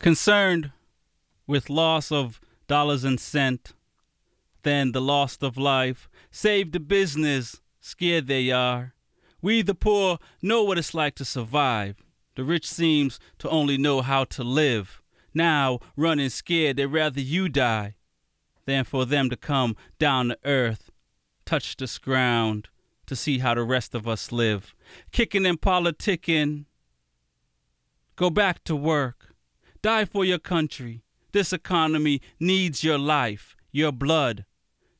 Concerned with loss of dollars and cent, than the loss of life. Save the business, scared they are. We the poor know what it's like to survive. The rich seems to only know how to live. Now, running scared, they'd rather you die than for them to come down to earth, touch this ground to see how the rest of us live. Kicking and politicking. Go back to work. Die for your country. This economy needs your life, your blood.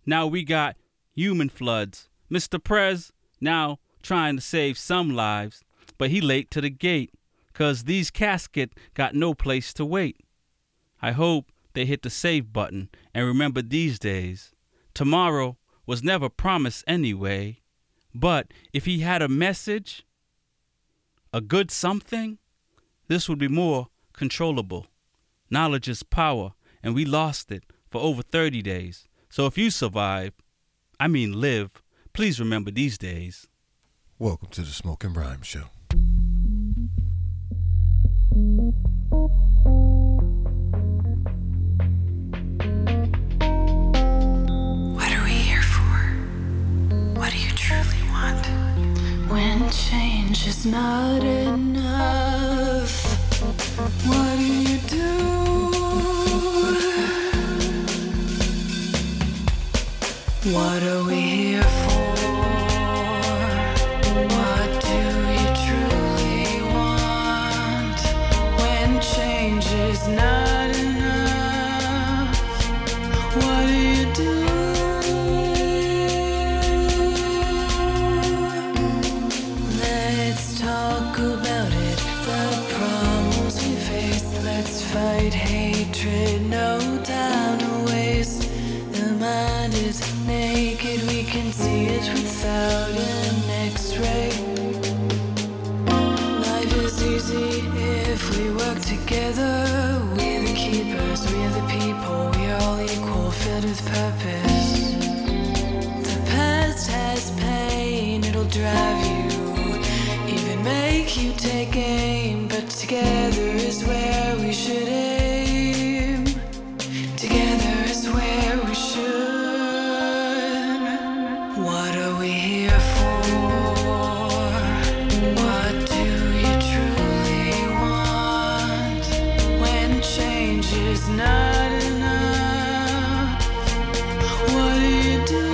Now we got human floods. Mr. Prez now trying to save some lives, but he late to the gate, 'cause these casket got no place to wait. I hope they hit the save button and remember these days. Tomorrow was never promised anyway, but if he had a message, a good something, this would be more controllable. Knowledge is power, and we lost it for over 30 days. So if you survive, I mean live, please remember these days. Welcome to the Smoke and Rhyme Show. What are we here for? What do you truly want? When change is not enough, what do you do? What are we here together is where we should aim. Together is where we should. What are we here for? What do you truly want? When change is not enough, what do you do?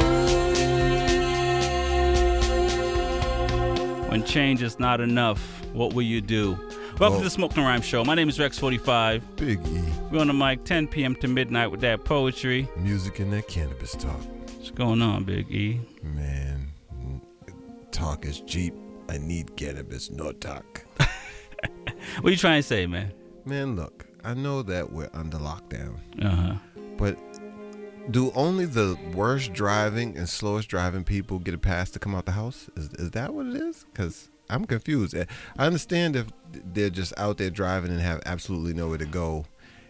When change is not enough, what will you do? Welcome Oh. to the Smoking Rhyme Show. My name is Rex45. Big E, We're on the mic 10 p.m. to midnight with that poetry. music and that cannabis talk. What's going on, Big E? Man, talk is cheap. I need cannabis, no talk. What you trying to say, man? Man, look, I know that we're under lockdown, Uh huh. but do only the worst driving and slowest driving people get a pass to come out the house? Is, is that what it is? Because I'm confused. Eh, I understand if they're just out there driving and have absolutely nowhere to go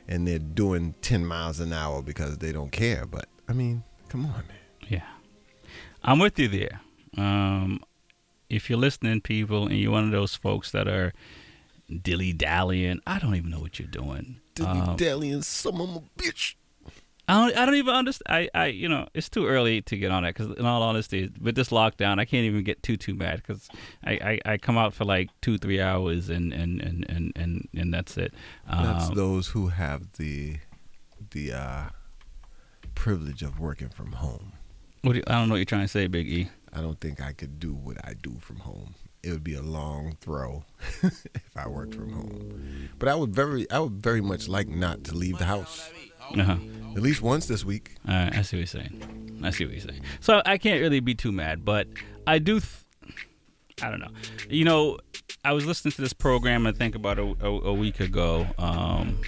and they're doing 10 miles an hour because they don't care. But, I mean, come on, man. Yeah. I'm with you there. Um, if you're listening, people, and you're one of those folks that are dilly dallying, I don't even know what you're doing. Dilly Um, dallying, some of a bitch. I don't, I don't even understand. I, I, you know, it's too early to get on that because, in all honesty, with this lockdown, I can't even get too, too mad because I, I, I come out for like two, three hours and, and, and, and, and, and that's it. That's Um, those who have the the uh, privilege of working from home. what do you, I don't know what you're trying to say, Big E. I don't think I could do what I do from home. It would be a long throw if I worked from home. But I would very, I would very much like not to leave the house Uh huh. at least once this week. All right, I see what you're saying. I see what you're saying. So I can't really be too mad, but I do. Th- I don't know. You know, I was listening to this program. I think about a, a, a week ago, um,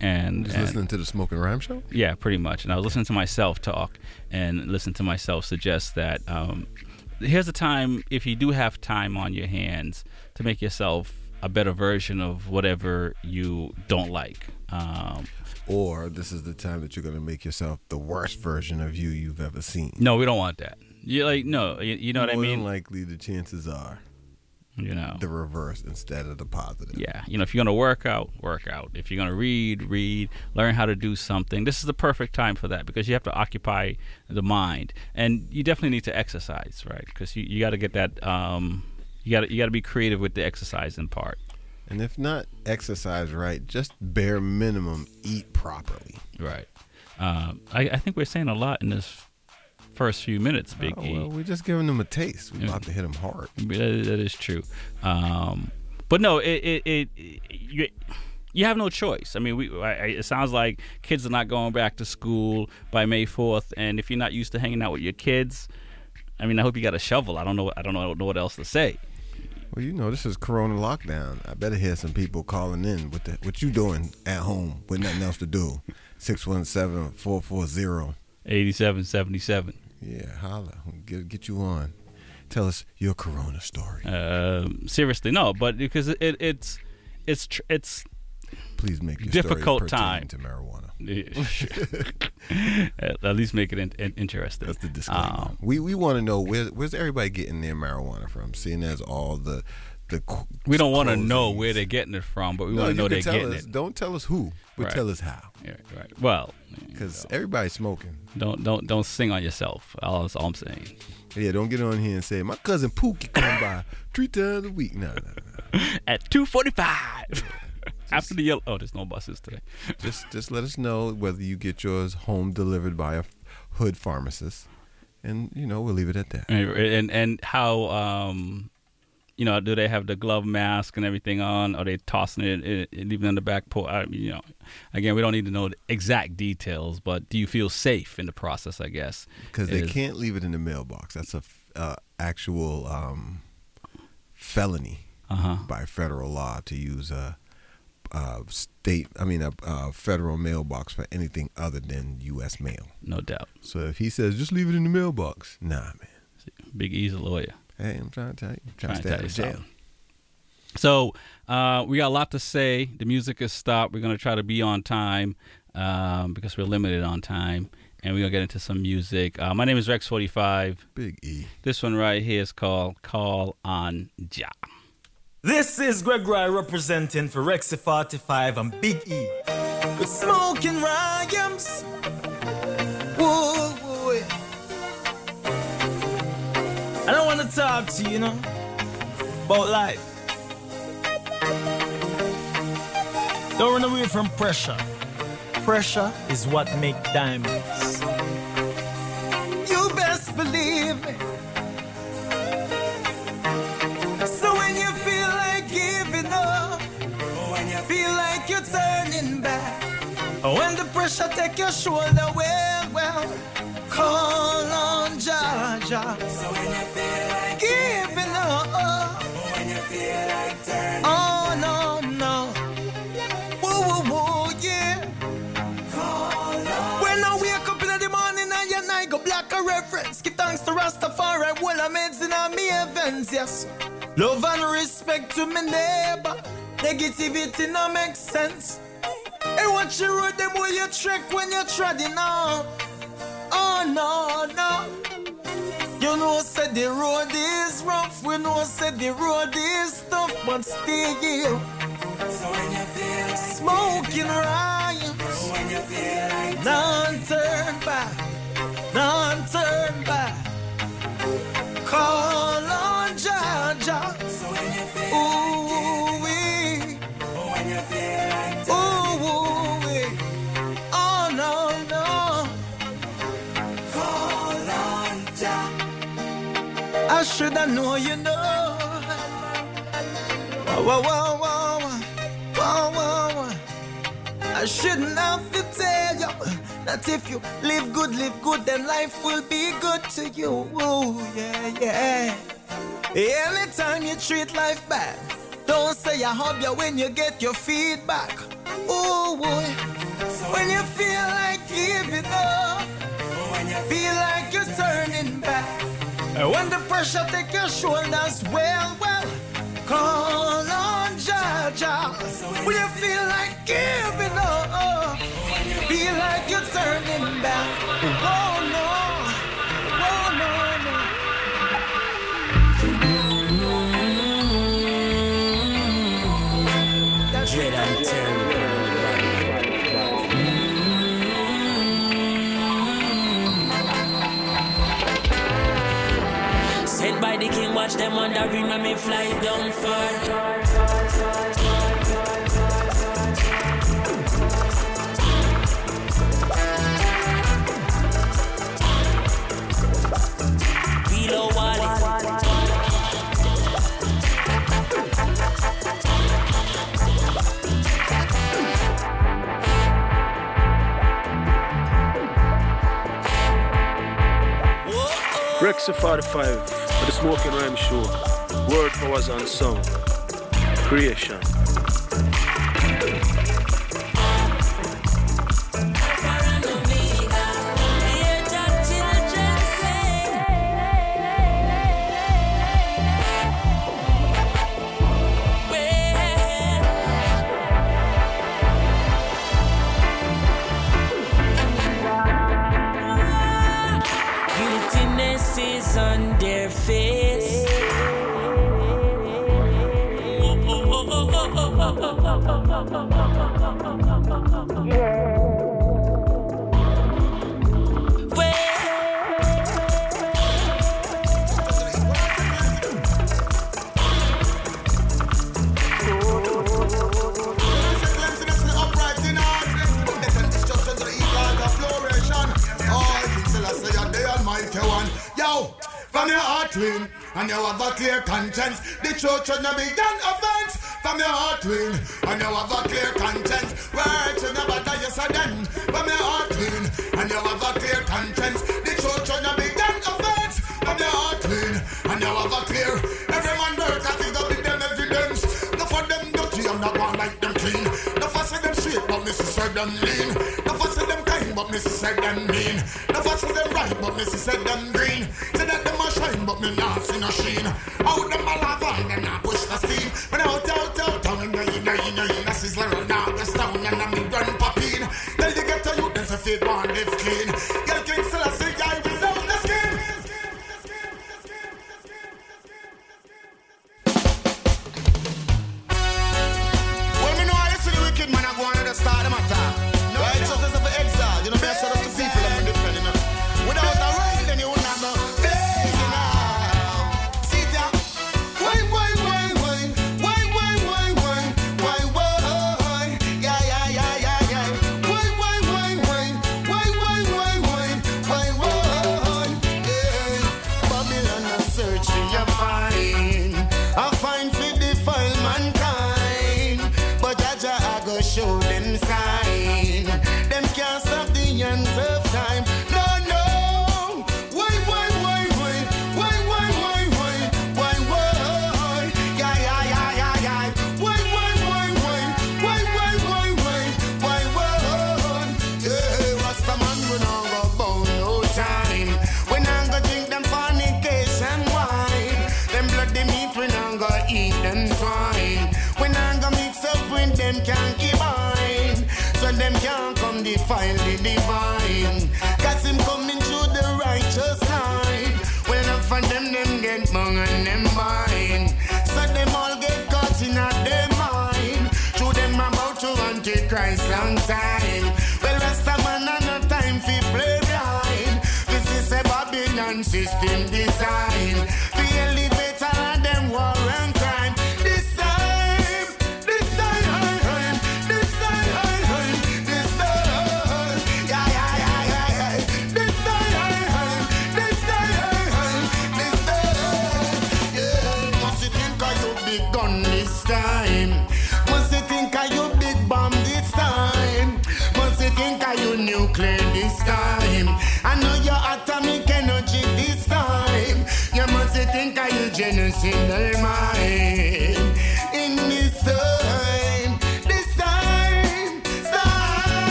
and, Just and- listening to the Smoke and Rhyme show. yeah, pretty much. And I was listening to myself talk and listen to myself suggest that um, here's a time if you do have time on your hands to make yourself a better version of whatever you don't like. Um, Or this is the time that you're going to make yourself the worst version of you you've ever seen. no, we don't want that. You like no, you, you know what I mean? likely, the chances are You know. the reverse instead of the positive. Yeah, you know, if you're gonna work out, work out. If you're gonna read, read. Learn how to do something. This is the perfect time for that because you have to occupy the mind, and you definitely need to exercise, right? Because you, you got to get that. Um, you got you got to be creative with the exercising part, And if not exercise right, just bare minimum eat properly. right? Um, I, I think we're saying a lot in this first few minutes, Big Oh, E. well, we're just giving them a taste. We're about to hit them hard. That, that is true. Um, but no, it, it, it, you, you have no choice. I mean, we, I, it sounds like kids are not going back to school by May 4th. And if you're not used to hanging out with your kids, I mean, I hope you got a shovel. I don't know. I don't know, I don't know what else to say. Well, you know, this is Corona lockdown. I better hear some people calling in. What the, what you doing at home with nothing else to do? 617-440. 8777. Yeah, holla. Get, get you on. Tell us your Corona story. Um, seriously, no, but because it, it's it's tr- it's Please make your difficult story time. to marijuana. At at least make it in, in- interesting. That's the disclaimer. Um, we we want to know where where's everybody getting their marijuana from? Seeing as all the the qu- we don't want to know where they're getting it from, but we No, want to know they're getting us. it. Don't tell us who, but Right. tell us how. Yeah, right. Well, Because everybody's smoking. don't don't don't sing on yourself. All, that's all I'm saying. Yeah, don't get on here and say my cousin Pookie come by three times a week. No, no, no. At two forty five. After the yellow. Oh, there's no buses today. Just just let us know whether you get yours home delivered by a hood pharmacist, and you know we'll leave it at that. And and, and how um, you know, do they have the glove mask and everything on? Are they tossing it, it, it leaving it in the back porch? I mean, you know, again, we don't need to know the exact details, but do you feel safe in the process? I guess Because they is- can't leave it in the mailbox. That's a uh, actual um, felony Uh-huh. by federal law to use a, a state, I mean, a, a federal mailbox for anything other than U.S. mail. No doubt. So if he says just leave it in the mailbox, nah, man. Big E's a lawyer. Hey, I'm trying to tell you, I'm trying, Trying to stay out tell of you jail. something. So uh, we got a lot to say. The music is stopped. We're going to try to be on time um, because we're limited on time, and we're going to get into some music. Uh, my name is Rex45. Big E. This one right here is called "Call on Jah." This is Greg Rye representing for Rexy 45 and Big E. With smoking rhymes. Whoa, whoa. I want to talk to you, you know, about life. Don't run away from pressure. Pressure is what make diamonds. Pressure take your shoulder, well, well, call on Jaja. So when you feel like giving up, when you feel like turning, oh no no, whoa whoa whoa yeah. When I wake up in the morning and your night go black a reference. Give thanks to Rastafari, well I'm in on me events, yes. Love and respect to my neighbor. Negativity no make sense. Hey, watch your road, them way you trek when you're treading on. Oh no, no. You know, I said the road is rough. We know, I said the road is tough, but still. So when you feel like smoking rhymes, when you feel like none turn back, none turn back. Call on Jaja. So when you feel ooh wee, when you feel like I should have known you know. Whoa, whoa, whoa, whoa, whoa, whoa, whoa. I shouldn't have to tell you that if you live good, live good, then life will be good to you. Ooh, yeah, yeah. Anytime you treat life bad, don't say I hope you when you get your feedback. Ooh, boy. When you feel like giving up, when you feel like you're turning back, when the pressure take your shoulders, well, well, call on Jaja. When you feel like giving up, feel like you're turning back. Oh no. Watch them ring when me fly down far. Rex to 5. The smoking rhyme show, World powers and sound, creation. should not be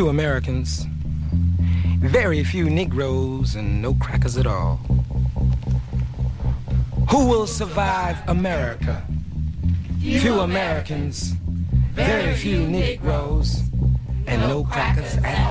Few Americans, very few Negroes, and no crackers at all. Who will survive America? Few Americans, very few Negroes, and no crackers at all.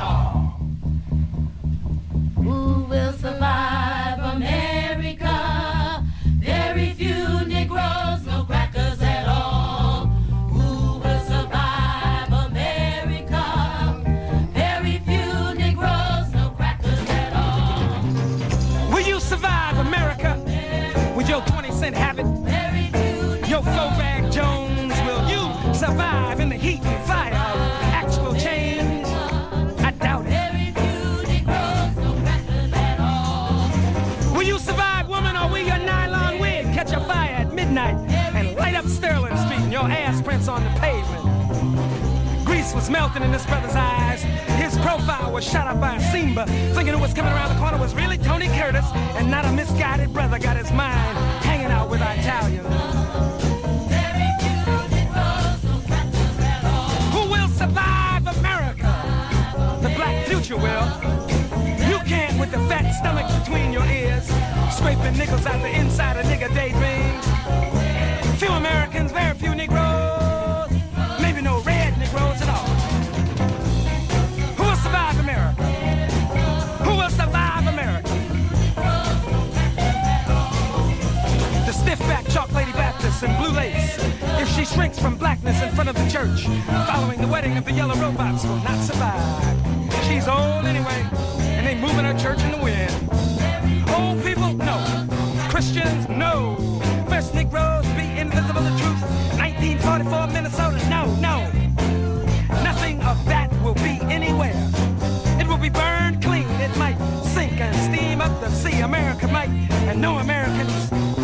And no Americans,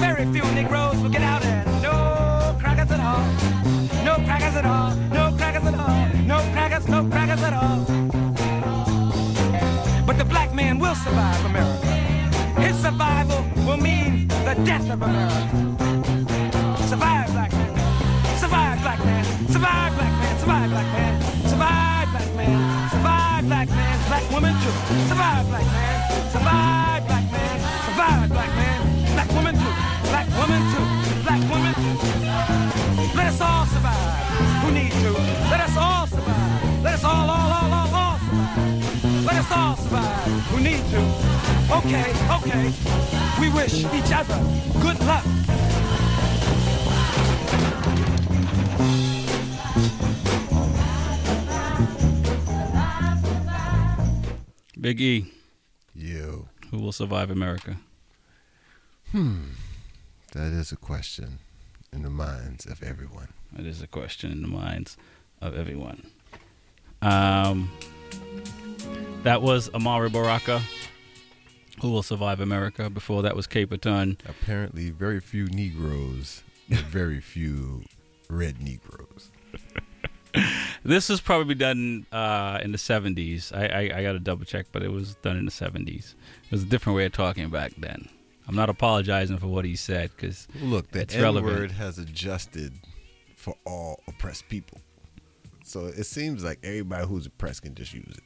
very few Negroes will get out and no crackers at all. No crackers at all. No crackers at all. No crackers, no crackers at all. But the black man will survive America. His survival will mean the death of America. Survive, black man. Survive, black man. Survive, black man. Survive, black man. Survive, black man. Survive, black man. Black woman too. Survive, black man. Survive, black man. Survive, black man. Black woman too. Black woman too. Black woman too. Let us all survive. Who need to? Let us all survive. Let us all, all, all, all, all survive. Let us all survive. Who need to? Okay, okay. We wish each other good luck. Big E, You. who will survive America? That is a question in the minds of everyone. That is a question in the minds of everyone. Um, that was Amiri Baraka, who will survive America. Before that was Capleton. Apparently, very few Negroes, very few red Negroes. This was probably done uh, in the 70s. I, I, I got to double check, but it was done in the 70s. It was a different way of talking back then. I'm not apologizing for what he said because Look, the It's N relevant. word has adjusted for all oppressed people. So it seems like everybody who's oppressed can just use it.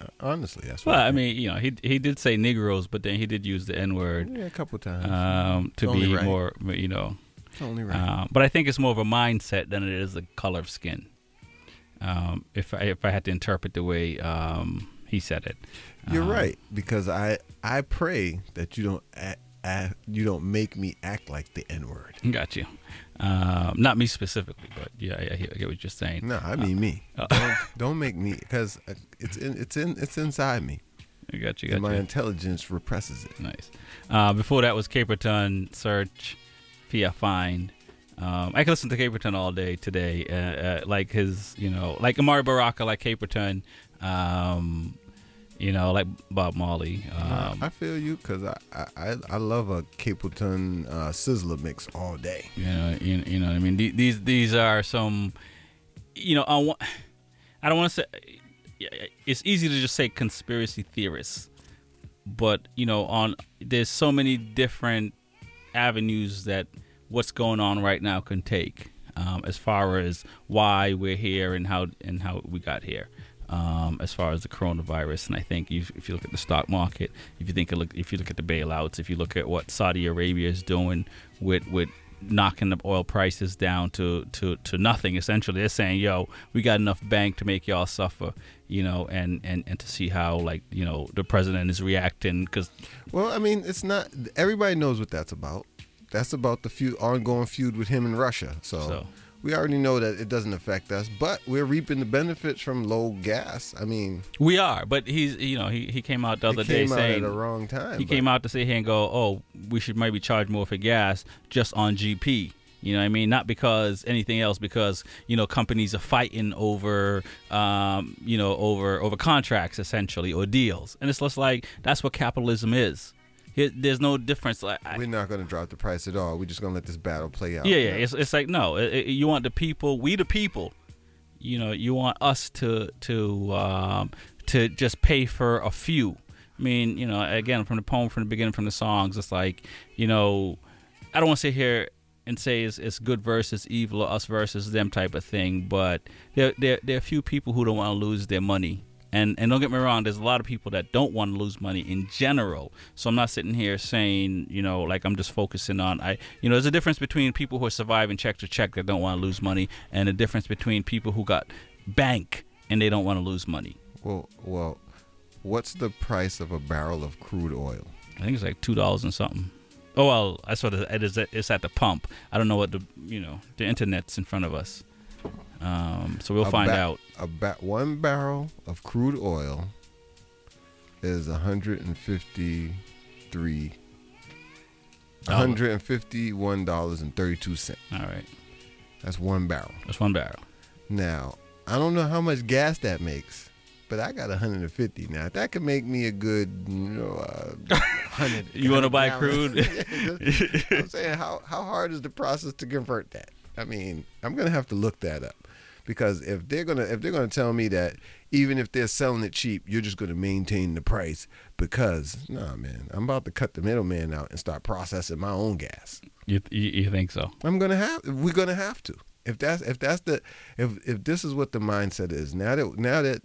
Uh, Honestly, that's what well, I think. mean, you know, he he did say Negroes, but then he did use the N word yeah, a couple times. um, to be right. more, you know. It's only right. Um, but I think it's more of a mindset than it is the color of skin. Um, if I if I had to interpret the way um, he said it, You're Um, right because I I pray that you don't act, you don't make me act like the N word. Got you. Um, not me specifically, but yeah, I, I hear- I get what you're saying. No, I mean me. uh, Don't, don't make me because it's in it's in it's inside me. I got you. Got my you. intelligence represses it. Nice. Uh, before that was Capleton, Search, Fia Find. Um, I can listen to Capleton all day today. Uh, uh, like his, you know, like Amiri Baraka, like Capleton, um, you know, like Bob Marley. Um, I feel you because I, I I love a Capleton uh, Sizzla mix all day. You know, you, you know what I mean. The- These these are some, you know, I want. I don't want to say. It's easy to just say conspiracy theorists, but you know, on there's so many different avenues that what's going on right now can take. um, as far as why we're here and how and how we got here. Um, as far as the coronavirus, and I think you, if you look at the stock market, if you think look, if you look at the bailouts, if you look at what Saudi Arabia is doing with with knocking the oil prices down to, to, to nothing essentially they're saying yo we got enough bank to make y'all suffer you know and, and, and to see how like you know the president is reacting because Well, I mean, it's not. Everybody knows what that's about. That's about the feud, ongoing feud with him and Russia. So, So. We already know that it doesn't affect us, but we're reaping the benefits from low gas. I mean, we are but he's you know he, he came out the other day out saying at the wrong time. he but- came out to say here and go, "Oh, we should maybe charge more for gas just on GP." You know what I mean? Not because anything else, because you know companies are fighting over, um, you know, over over contracts essentially or deals, and it's just like that's what capitalism is. Here, there's no difference. Like, I, We're not going to drop the price at all. We're just going to let this battle play out. yeah, yeah. It's, it's like no, it, it- you want the people, we the people. You know, you want us to to um, to just pay for a few. I mean, you know, again, from the poem, from the beginning, from the songs, it's like, you know, I don't want to sit here and say it's, it's good versus evil or us versus them type of thing, but there there there are a few people who don't want to lose their money. And and don't get me wrong, there's a lot of people that don't want to lose money in general. So I'm not sitting here saying, you know, like I'm just focusing on I you know, there's a difference between people who are surviving check to check that don't want to lose money and a difference between people who got bank and they don't want to lose money. Well, well, what's the price of a barrel of crude oil? I think it's like two dollars and something. Oh well, I saw that it is. It's at the pump. I don't know what the you know the internet's in front of us, um, so we'll A find ba- out. A ba- one barrel of crude oil is 153 $151.32. All right, That's one barrel. that's one barrel. Now, I don't know how much gas that makes, but I got 150. Now, that could make me a good, you know, uh, 100. You wanna buy gallons. crude? I'm saying, how, how hard is the process to convert that? I mean, I'm going to have to look that up. Because if they're gonna if they're gonna tell me that even if they're selling it cheap, you're just gonna maintain the price because nah man, I'm about to cut the middleman out and start processing my own gas. You you, you think so? I'm gonna have. We're gonna have to. If that's if that's the if if this is what the mindset is now that now that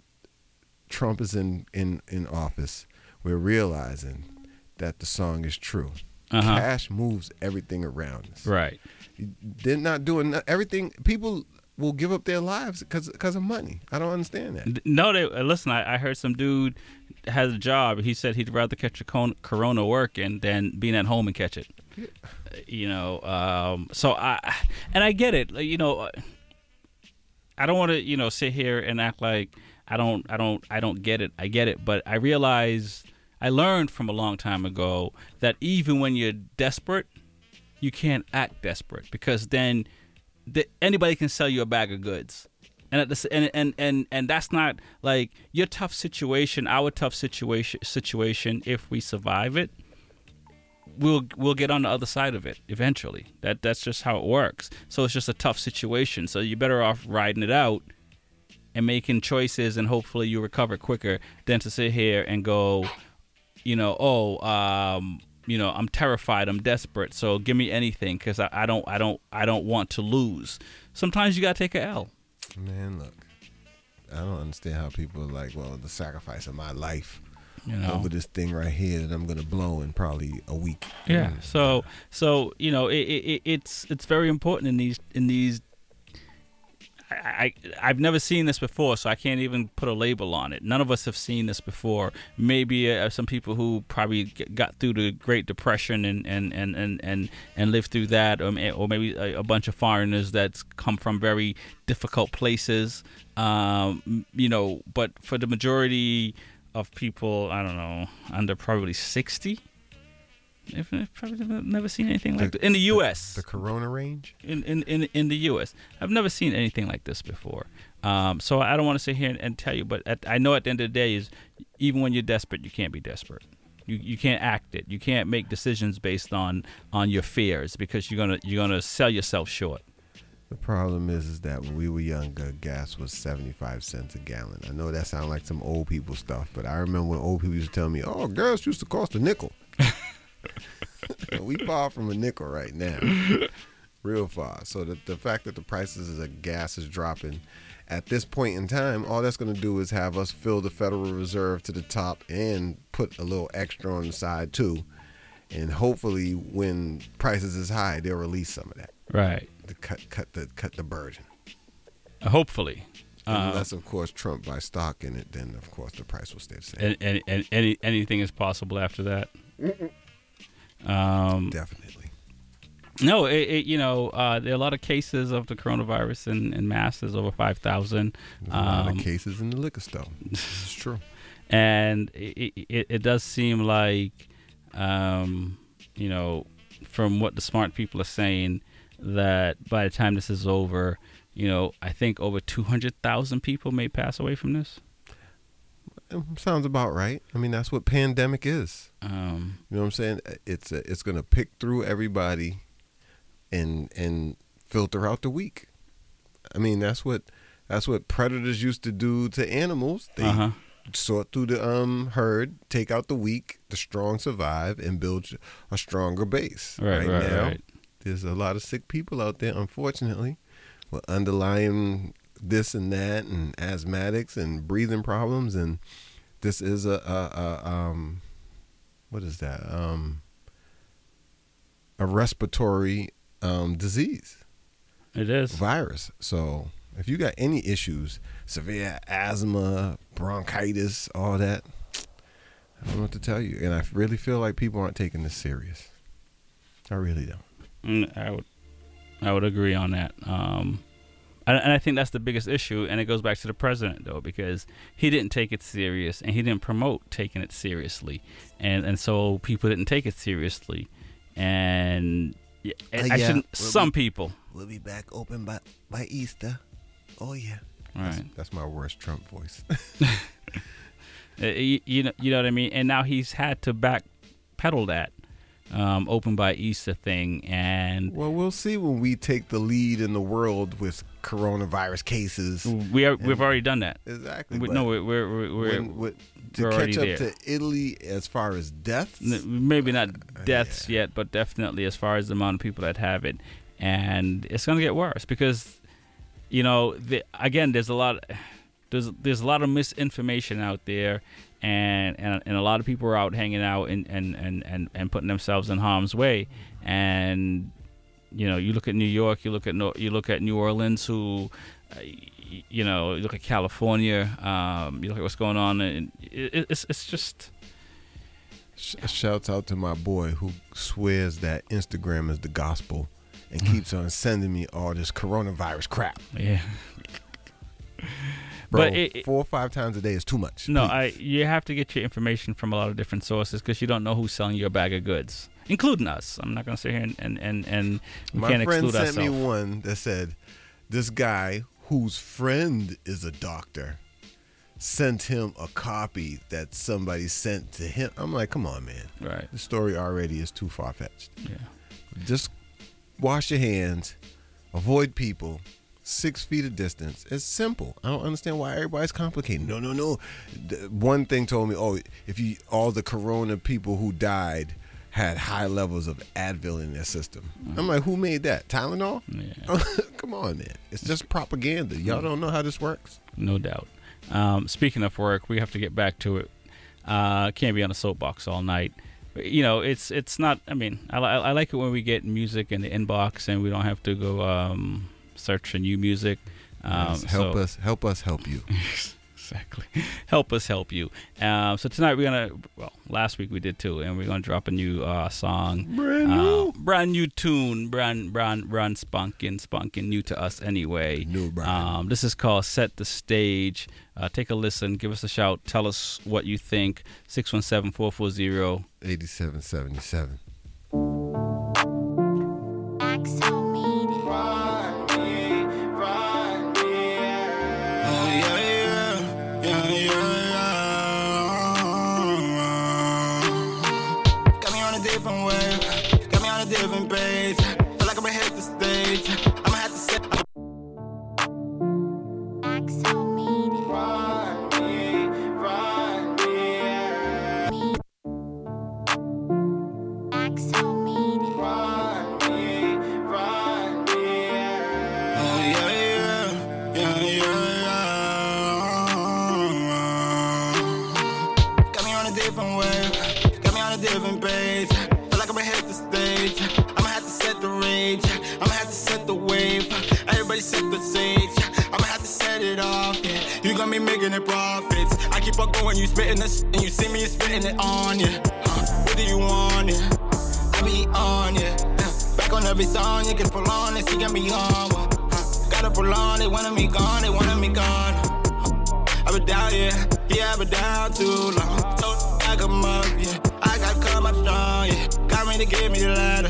Trump is in in in office, we're realizing that the song is true. Uh-huh. Cash moves everything around us. Right. They're not doing everything. People will give up their lives because because of money. I don't understand that. No, they uh, listen. I, I heard some dude has a job. He said he'd rather catch a con- corona working than being at home and catch it. Uh, You know, um, so I and I get it. You know, uh, I don't want to you know sit here and act like I don't I don't I don't get it. I get it, but I realize I learned from a long time ago that even when you're desperate, you can't act desperate because then the, anybody can sell you a bag of goods. And at the, and, and and and that's not like your tough situation, our tough situation situation. If we survive it, we'll we'll get on the other side of it eventually. That that's just how it works. So it's just a tough situation. So you're better off riding it out and making choices, and hopefully you recover quicker than to sit here and go, you know, oh, um, you know, I'm terrified, I'm desperate, so give me anything because I, I don't I don't I don't want to lose. Sometimes you gotta take a L. Man, look, I don't understand how people are like, well, the sacrifice of my life You know. over this thing right here that I'm gonna blow in probably a week. Yeah. Mm. So so you know it, it, it- it's it's very important in these in these. I, I I've never seen this before, so I can't even put a label on it. None of us have seen this before. Maybe uh, some people who probably got through the Great Depression and and and and and, and lived through that, or, or maybe a, a bunch of foreigners that's come from very difficult places. Um, you know, but for the majority of people, I don't know, under probably sixty. I've probably never, never seen anything like The- that in the U.S. The Corona range. in, in, in, in the U.S. I've never seen anything like this before. Um, so I don't want to sit here and, and tell you, but at, I know at the end of the day is even when you're desperate, you can't be desperate. You, you can't act it. You can't make decisions based on on your fears because you're gonna you're gonna sell yourself short. The problem is, is that when we were younger, gas was seventy five cents a gallon. I know that sounds like some old people stuff, but I remember when old people used to tell me, "Oh, gas used to cost a nickel." we far from a nickel right now. real far. So the the fact that the prices of gas is dropping at this point in time, all that's going to do is have us fill the Federal Reserve to the top and put a little extra on the side too. And hopefully, when prices is high, they'll release some of that Right. to cut cut the cut the burden. Hopefully. Uh, Unless, of course, Trump buys stock in it, then of course the price will stay the same. and, and, and any anything is possible after that. Um, Definitely. no, it, it, you know uh, there are a lot of cases of the coronavirus in, in mass. There's over five thousand. A lot Um, of cases in the liquor store. It's true. and it, it, does seem like um, you know from what the smart people are saying that by the time this is over you know i think over 200000 people may pass away from this Um, Sounds about right. I mean, that's what pandemic is. um, You know what I'm saying? It's a, it's going to pick through everybody and and filter out the weak. I mean, that's what that's what predators used to do to animals. They uh-huh. sort through the um herd, take out the weak, the strong survive, and build a stronger base. Right, right, now, right. there's a lot of sick people out there, unfortunately, with underlying this and that, and asthmatics and breathing problems, and this is a, a, a um, what is that? Um, a respiratory um disease it is virus. So if you got any issues, severe asthma, bronchitis, all that, I don't know what to tell you. And I really feel like people aren't taking this serious. I really don't. Mm, I would, I would agree on that. Um, and, and I think that's the biggest issue, and it goes back to the president though, because he didn't take it serious, and he didn't promote taking it seriously, and and so people didn't take it seriously, and yeah, Uh, I yeah, shouldn't. we'll some be- people, We'll be back open by by Easter. Oh yeah. That's, right? that's my worst Trump voice. Uh, you, you know, you know what I mean. And now he's had to backpedal that um, open by Easter thing, and well, we'll see when we take the lead in the world with coronavirus cases. we are we've already done that. Exactly. We, no, we're we're, we're, we're when, with, to we're catch up there. to Italy as far as deaths. Maybe not deaths yeah. yet, but definitely as far as the amount of people that have it, and it's going to get worse because, you know, the, again, there's a lot, there's there's a lot of misinformation out there, and and, and a lot of people are out hanging out and and, and, and and putting themselves in harm's way, and you know, you look at New York, you look at no, you look at New Orleans, who. Uh, you know, you look at California. Um, you look at what's going on, and it, it's it's just Sh- shouts out to my boy who swears that Instagram is the gospel and keeps on sending me all this coronavirus crap. yeah. Bro, But it- four or five times a day is too much. No, Please. I you have to get your information from a lot of different sources because you don't know who's selling you a bag of goods, including us. I'm not going to sit here and and and, and we My can't friend exclude sent me one that said this guy whose friend is a doctor sent him a copy that somebody sent to him. I'm like, come on, man. Right. The story already is too far fetched. Yeah. Just wash your hands, avoid people, six feet of distance. It's simple. I don't understand why everybody's complicated. No, no, no. One thing told me, oh, if you all the corona people who died had high levels of Advil in their system. I'm like, who made that? Tylenol? Yeah. Come on, man. It's just propaganda. Y'all don't know how this works. No doubt. Um, speaking of work, we have to get back to it. Uh, can't be on a soapbox all night. You know, it's it's not. I mean, I, li- I like it when we get music in the inbox and we don't have to go um, search for new music. Um, Yes, help so- us. Help us help you. exactly. Help us help you. Um, so tonight we're gonna. Well, last week we did too, and we're gonna drop a new uh, song. Brand Uh, new. brand new tune, brand brand brand spunkin, spunkin, new to us anyway. New brand. Um, this is called "Set the Stage." Uh, take a listen, give us a shout, tell us what you think. 617-440. 8777. Me making it profits. I keep on going, you spitting this, and you see me spitting it on you. Uh, what do you want? Yeah. I be on ya. Uh, back on every song, you can pull on it, see got me on. Uh, gotta pull on, they wanna me gone, they wanna me gone. I've been down, yeah, yeah, I've been down too long. So I come up, yeah, I got come up strong, yeah. Got me to give me the ladder,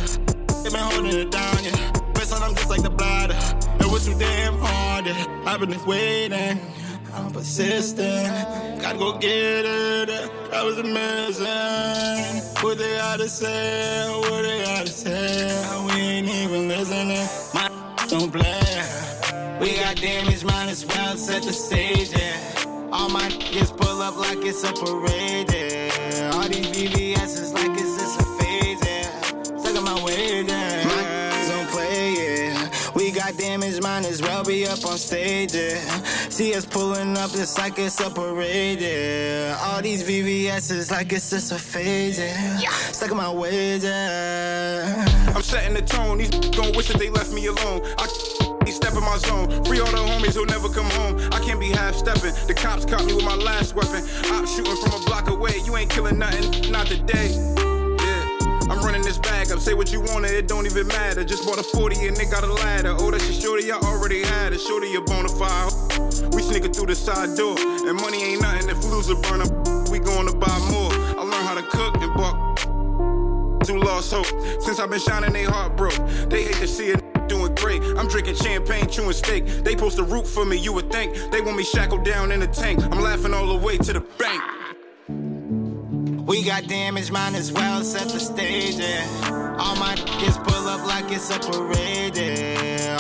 they been holding it down, yeah. Best on I'm just like the bladder, it was too damn hard, yeah. I've been waiting. I'm persistent, gotta go get it. That was amazing. What they had to say, what they had to say. We ain't even listening. My don't play. We got damage, might as well set the stage. Yeah. All my niggas pull up like it's a parade. Yeah. Up on stage. Yeah. See us pulling up it's like it's a parade. Yeah. All these VVS's like it's just a phase. Yeah. Stuck in my way. Yeah. I'm setting the tone. These gon' wish that they left me alone. I step in my zone. Free all the homies who'll never come home. I can't be half stepping. The cops caught me with my last weapon. I'm shooting from a block away. You ain't killing nothing, not today. Say what you want, it don't even matter. Just bought a 40 and they got a ladder. Oh, that's a shorty, I already had it. Shorty, a bona fide. We sneaking through the side door. And money ain't nothing if lose a burn up. We going to buy more. I learned how to cook and bought two lost hope. Since I've been shining, they heart broke. They hate to see it doing great. I'm drinking champagne, chewing steak. They supposed to root for me, you would think. They want me shackled down in a tank. I'm laughing all the way to the bank. We got damage, might as well set the stage. Yeah. All my niggas pull up like it's a parade.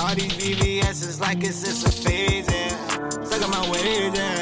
All these VVS's like it's just a phase. Stuck in my way.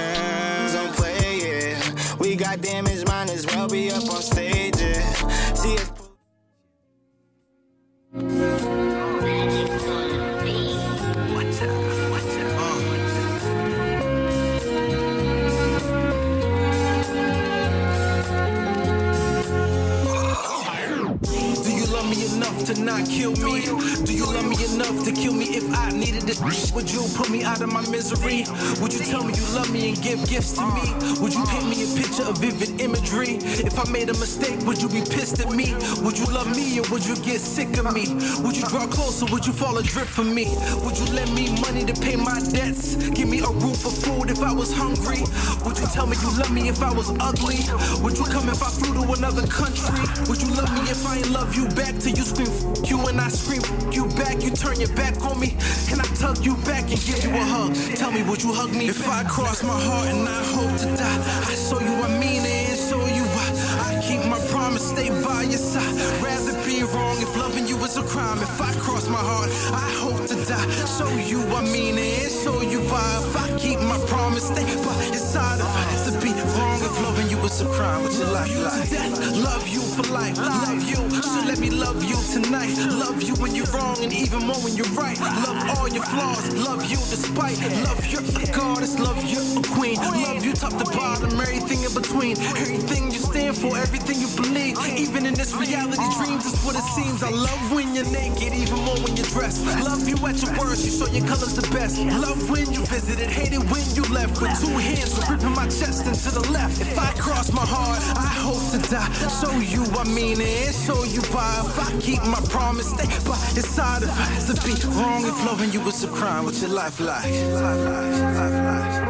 Kill me? Do you love me enough to kill me if I needed it? Would you put me out of my misery? Would you tell me you love me and give gifts to me? Would you paint me a picture of vivid imagery? If I made a mistake, would you be pissed at me? Would you love me or would you get sick of me? Would you draw closer? Would you fall adrift from me? Would you lend me money to pay my debts? Give me a roof for food if I was hungry? Would you tell me you love me if I was ugly? Would you come if I flew to another country? Would you love me if I ain't love you back till you scream f- you and I scream you back? You turn your back on me? Can I tug you back and give you a hug? Tell me, would you hug me? If I cross my heart and I hope to die, I show you I mean it and show you why. I keep my promise, stay by your side. Rather be wrong if loving you is a crime. If I cross my heart, I hope to die. Show you I mean it and show you why. If I keep my promise, stay by your side. If I have to be wrong if loving you is a crime, your life like? Death, love you for life, love you. So let me love you tonight. Love you when you're wrong and even more when you're right. Love all your flaws, love you despite. Love you're a goddess, love you're a queen. Love you top to bottom, everything in between. Everything you stand for, everything you believe. Even in this reality, dreams is what it seems. I love when you're naked, even more when you're dressed. Love you at your worst, you show your colors the best. Love when you visited, hate it when you left. With two hands gripping my chest and to the left. If I cross my heart, I hope to die. Show you I mean it, show you why. If I keep my promise, stay by your side. If I to be wrong, if loving you was a crime, what's your life like? Life like, life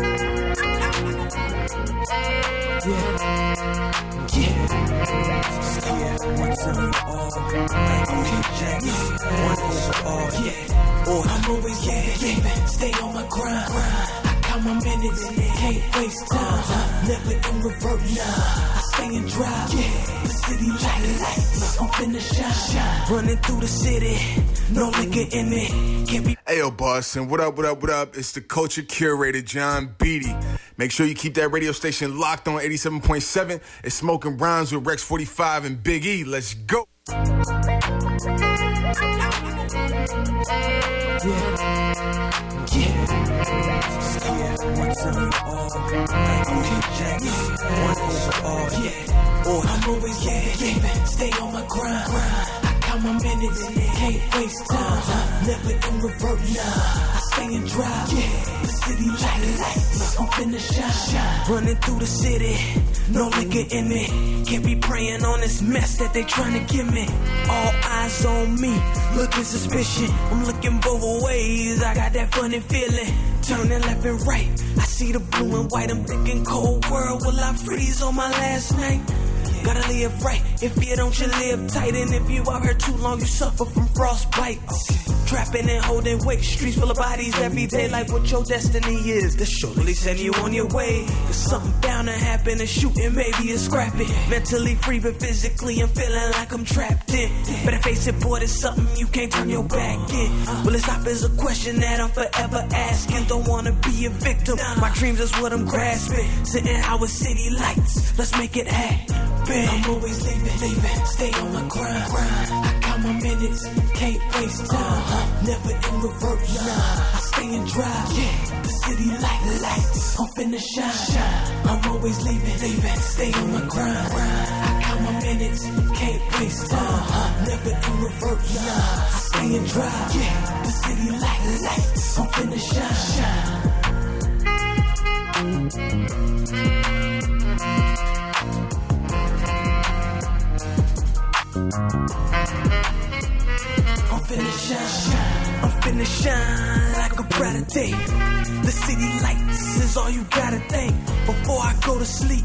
like. I'm always yeah, stay on my grind. Count my minutes, time. Never and. Yeah, city I'm through the city, no Boston, what up, what up, what up? It's the culture curator, John Beatty. Make sure you keep that radio station locked on 87.7. It's Smoking Rhymes with Rex 45 and Big E. Let's go. Yeah. Yeah. Yeah. Yeah. I'm always yeah. Stay on my grind. grind count my minutes, can't waste time. Never in reverse, nah. I stay and drive. Yeah. City lights. I'm finna shine. Running through the city. No liquor in me. Can't be praying on this mess that they trying to give me. All eyes on me. Looking suspicion. I'm looking both ways. I got that funny feeling. Turning left and right. I see the blue and white. I'm thinking cold world. Will I freeze on my last night? Gotta live right. If you don't, you live tight. And if you out here too long, you suffer from frostbite. Trapping and holding weight. Streets full of bodies every day, like what your destiny is. The surely send you on your way. Cause something bound to happen. And shooting, maybe it's scrapping. Mentally free, but physically I'm feeling like I'm trapped in. Better face it, boy, there's something you can't turn your back in. Will it stop is a question that I'm forever asking. Don't wanna be a victim. My dreams is what I'm grasping. Sitting out with city lights. Let's make it happen. I'm always leaving, leaving. Stay on my grind. grind. I count my minutes. Can't waste time. Uh-huh. Never in reverse. Nah. I stay and drive. Yeah. The city like lights. I'm finna shine. shine. I'm always leaving, leaving. Stay on my grind. grind. I count my minutes. Can't waste time. Uh-huh. Never in reverse. Nah. I stay and drive. Yeah. The city like lights. I'm finna shine. I'm finna shine, I'm finna shine a brighter day. The city lights is all you gotta think before I go to sleep.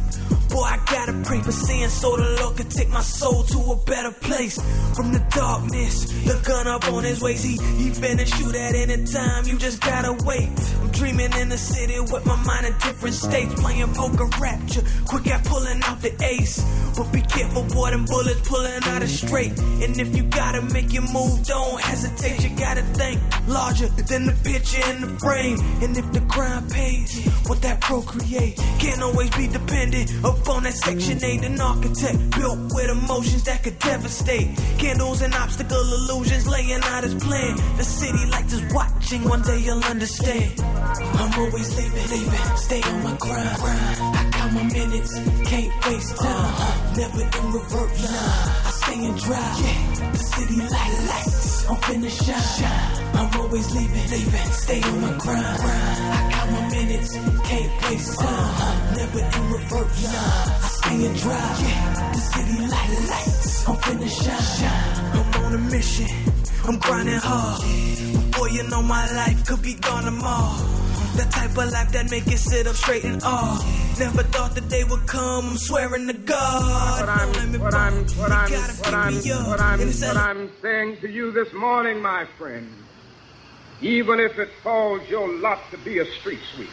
Boy, I gotta pray for sin so the Lord can take my soul to a better place. From the darkness, the gun up on his waist. He, he finna shoot at any time, you just gotta wait. I'm dreaming in the city with my mind in different states. Playing poker rapture, quick at pulling out the ace. But be careful, boy, them bullets pulling out it straight. And if you gotta make your move, don't hesitate. You gotta think larger than the picture in the frame. And if the crime pays, what that procreate can't always be dependent upon that section 8. An architect built with emotions that could devastate. Candles and obstacle illusions laying out his plan. The city lights is watching, one day you'll understand. I'm always leaving, leaving, stay on my grind. I count my minutes, can't waste time. Never in reverse, nah. I stay and drive. Yeah. The city like lights, I'm finna shine. I'm always leaving, leaving, stay on my grind. I count my minutes, can't waste time. Never in reverse, nah. I stay and drive. Yeah. The city like lights, I'm finna shine. I'm on a mission, I'm grinding hard. Before you know my life could be gone tomorrow. The type of life that make you sit up straight and all. Never thought the day would come. I'm swearing to God. What I'm, Don't let me what. I'm, what I'm, what I'm, what I'm, what a- I'm saying to you this morning, my friend, even if it falls your lot to be a street sweeper,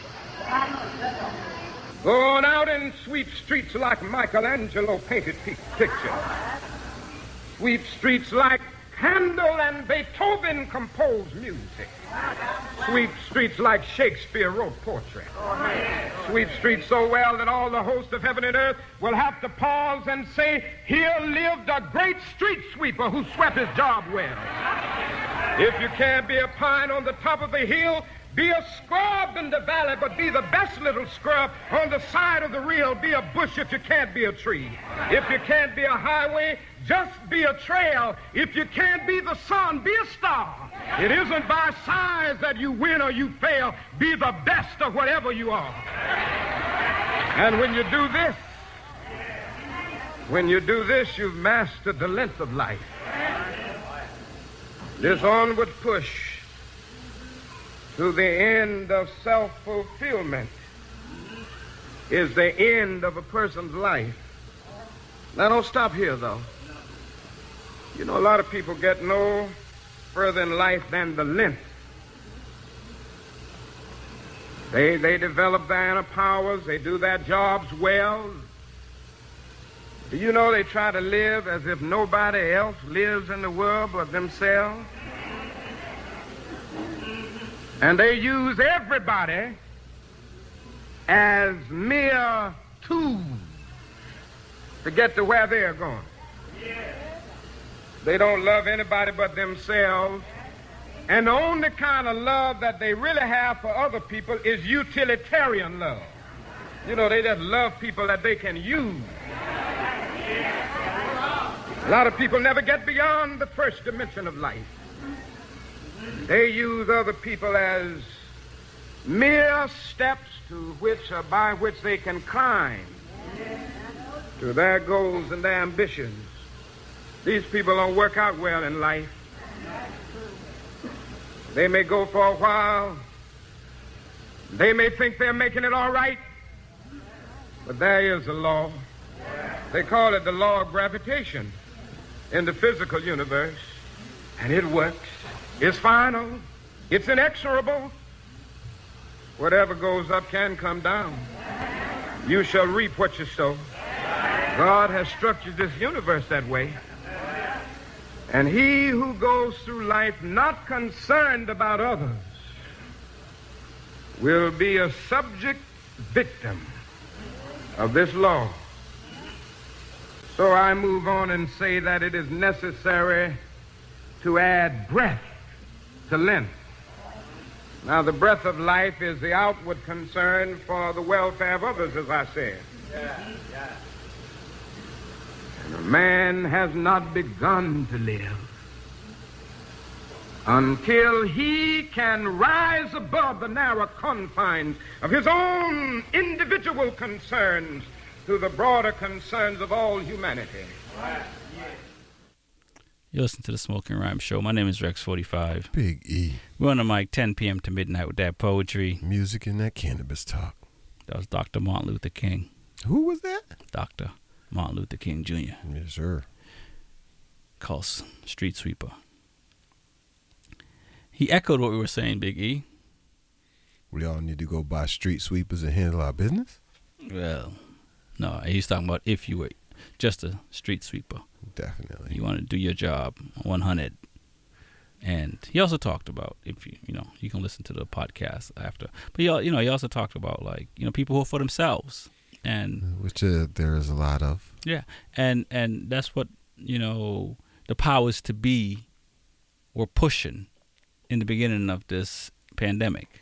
go on out and sweep streets like Michelangelo painted pictures. Sweep streets like Handel and Beethoven composed music. Sweep streets like Shakespeare wrote poetry. Sweep streets so well that all the hosts of heaven and earth will have to pause and say, Here lived a great street sweeper who swept his job well. If you can't be a pine on the top of the hill, be a scrub in the valley, but be the best little scrub on the side of the real. Be a bush if you can't be a tree. If you can't be a highway, just be a trail. If you can't be the sun, be a star. It isn't by size that you win or you fail. Be the best of whatever you are. And when you do this, when you do this, you've mastered the length of life. This onward push to the end of self fulfillment is the end of a person's life. Now, don't stop here, though. You know, a lot of people get no further in life than the length. They, they develop their inner powers, they do their jobs well. Do you know they try to live as if nobody else lives in the world but themselves? And they use everybody as mere tools to get to where they're going. They don't love anybody but themselves, And the only kind of love that they really have for other people is utilitarian love. You know, they just love people that they can use. A lot of people never get beyond the first dimension of life. They use other people as mere steps to which or by which they can climb to their goals and their ambitions. These people don't work out well in life. They may go for a while. They may think they're making it all right. But there is a law. They call it the law of gravitation in the physical universe. And it works. It's final. It's inexorable. Whatever goes up can come down. You shall reap what you sow. God has structured this universe that way. And he who goes through life not concerned about others will be a subject victim of this law. So I move on and say that it is necessary to add breath to length. Now, the breath of life is the outward concern for the welfare of others, as I said. And a man has not begun to live until he can rise above the narrow confines of his own individual concerns to the broader concerns of all humanity. You listen to the Smoking Rhyme Show. My name is Rex45. Big E. We're on the mic 10 p.m. to midnight with that poetry. Music and that cannabis talk. That was Dr. Martin Luther King. Who was that? Dr. Martin Luther King Jr. Yes, sir. Called Street Sweeper. He echoed what we were saying, Big E. We all need to go buy street sweepers and handle our business? Well, no, he's talking about if you were just a street sweeper. Definitely. You want to do your job 100. And he also talked about if you you know you can listen to the podcast after, but he al- you know he also talked about like you know people who are for themselves and Which uh, there is a lot of. yeah, and and that's what you know the powers to be were pushing in the beginning of this pandemic.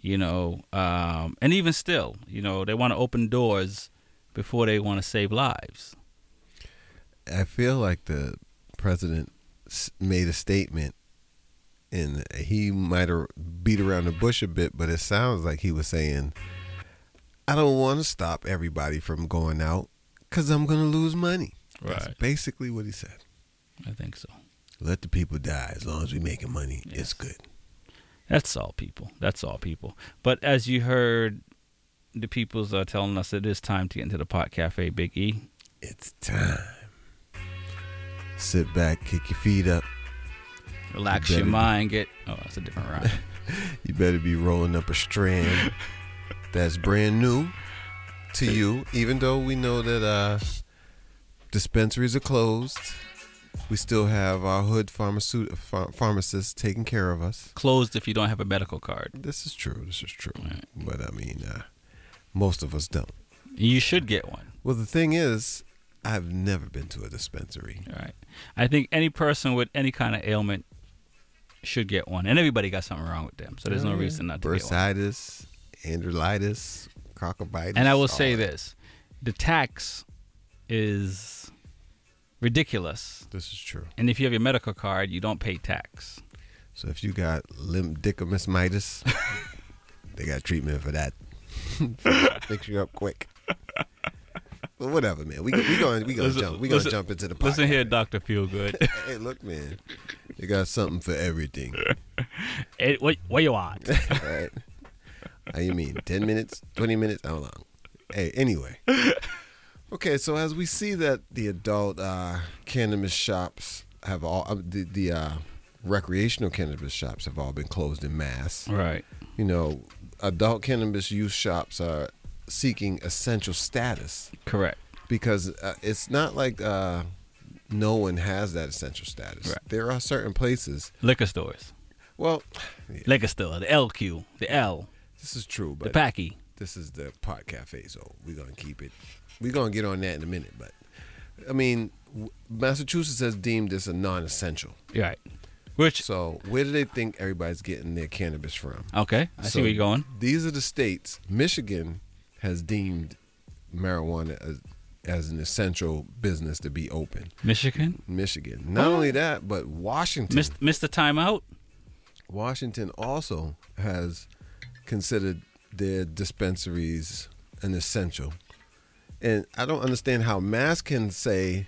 You know, um, and even still, you know, they want to open doors before they want to save lives. I feel like the president made a statement, and he might have beat around the bush a bit, but it sounds like he was saying, "I don't want to stop everybody from going out because I'm going to lose money." That's Right. basically what he said. I think so. Let the people die as long as we making money. It's good. That's all people. That's all people. But as you heard, the peoples are telling us it is time to get into the pot cafe, Big E. It's time. Sit back, kick your feet up. Relax You your better be- mind. Get oh, that's a different rhyme. You better be rolling up a strand that's brand new to you, even though we know that uh, dispensaries are closed. We still have our hood pharmaceut- ph- pharmacists taking care of us. Closed if you don't have a medical card. This is true. This is true. But I mean, uh, most of us don't. You should get one. Well, the thing is, I've never been to a dispensary. All right. I think any person with any kind of ailment should get one, and everybody got something wrong with them, so there's no yeah. reason not to get one. Bursitis, androlitis, crocoditis. And I will say that. this: the tax is ridiculous. This is true. And if you have your medical card, you don't pay tax. So if you got lymphedicus mitis, they got treatment for that. Fix you up quick. But whatever, man. We we going we gonna Listen- jump we gonna listen- jump into the Listen here, Doctor Feelgood. hey, look, man. You got something for everything. Hey, what what you want? right? How you mean? Ten minutes? Twenty minutes? How long? Hey, anyway. Okay, so as we see that the adult uh, cannabis shops have all uh, the the uh, recreational cannabis shops have all been closed in mass. Right. You know, adult cannabis use shops are seeking essential status. Correct. Because uh, it's not like uh, no one has that essential status. There are certain places. Liquor stores. Well, liquor store, the LQ, the L. This is true, but The Packy. This is the pot cafe, so we're gonna keep it. We're gonna get on that in a minute, but I mean, Massachusetts has deemed this a non-essential. Right. Which so where do they think everybody's getting their cannabis from? Okay, I see where you're going. These are the states. Michigan has deemed marijuana as, as an essential business to be open. Michigan? Michigan. Not only that, but Washington. Missed, missed the timeout. Washington also has considered their dispensaries an essential. And I don't understand how Mass can say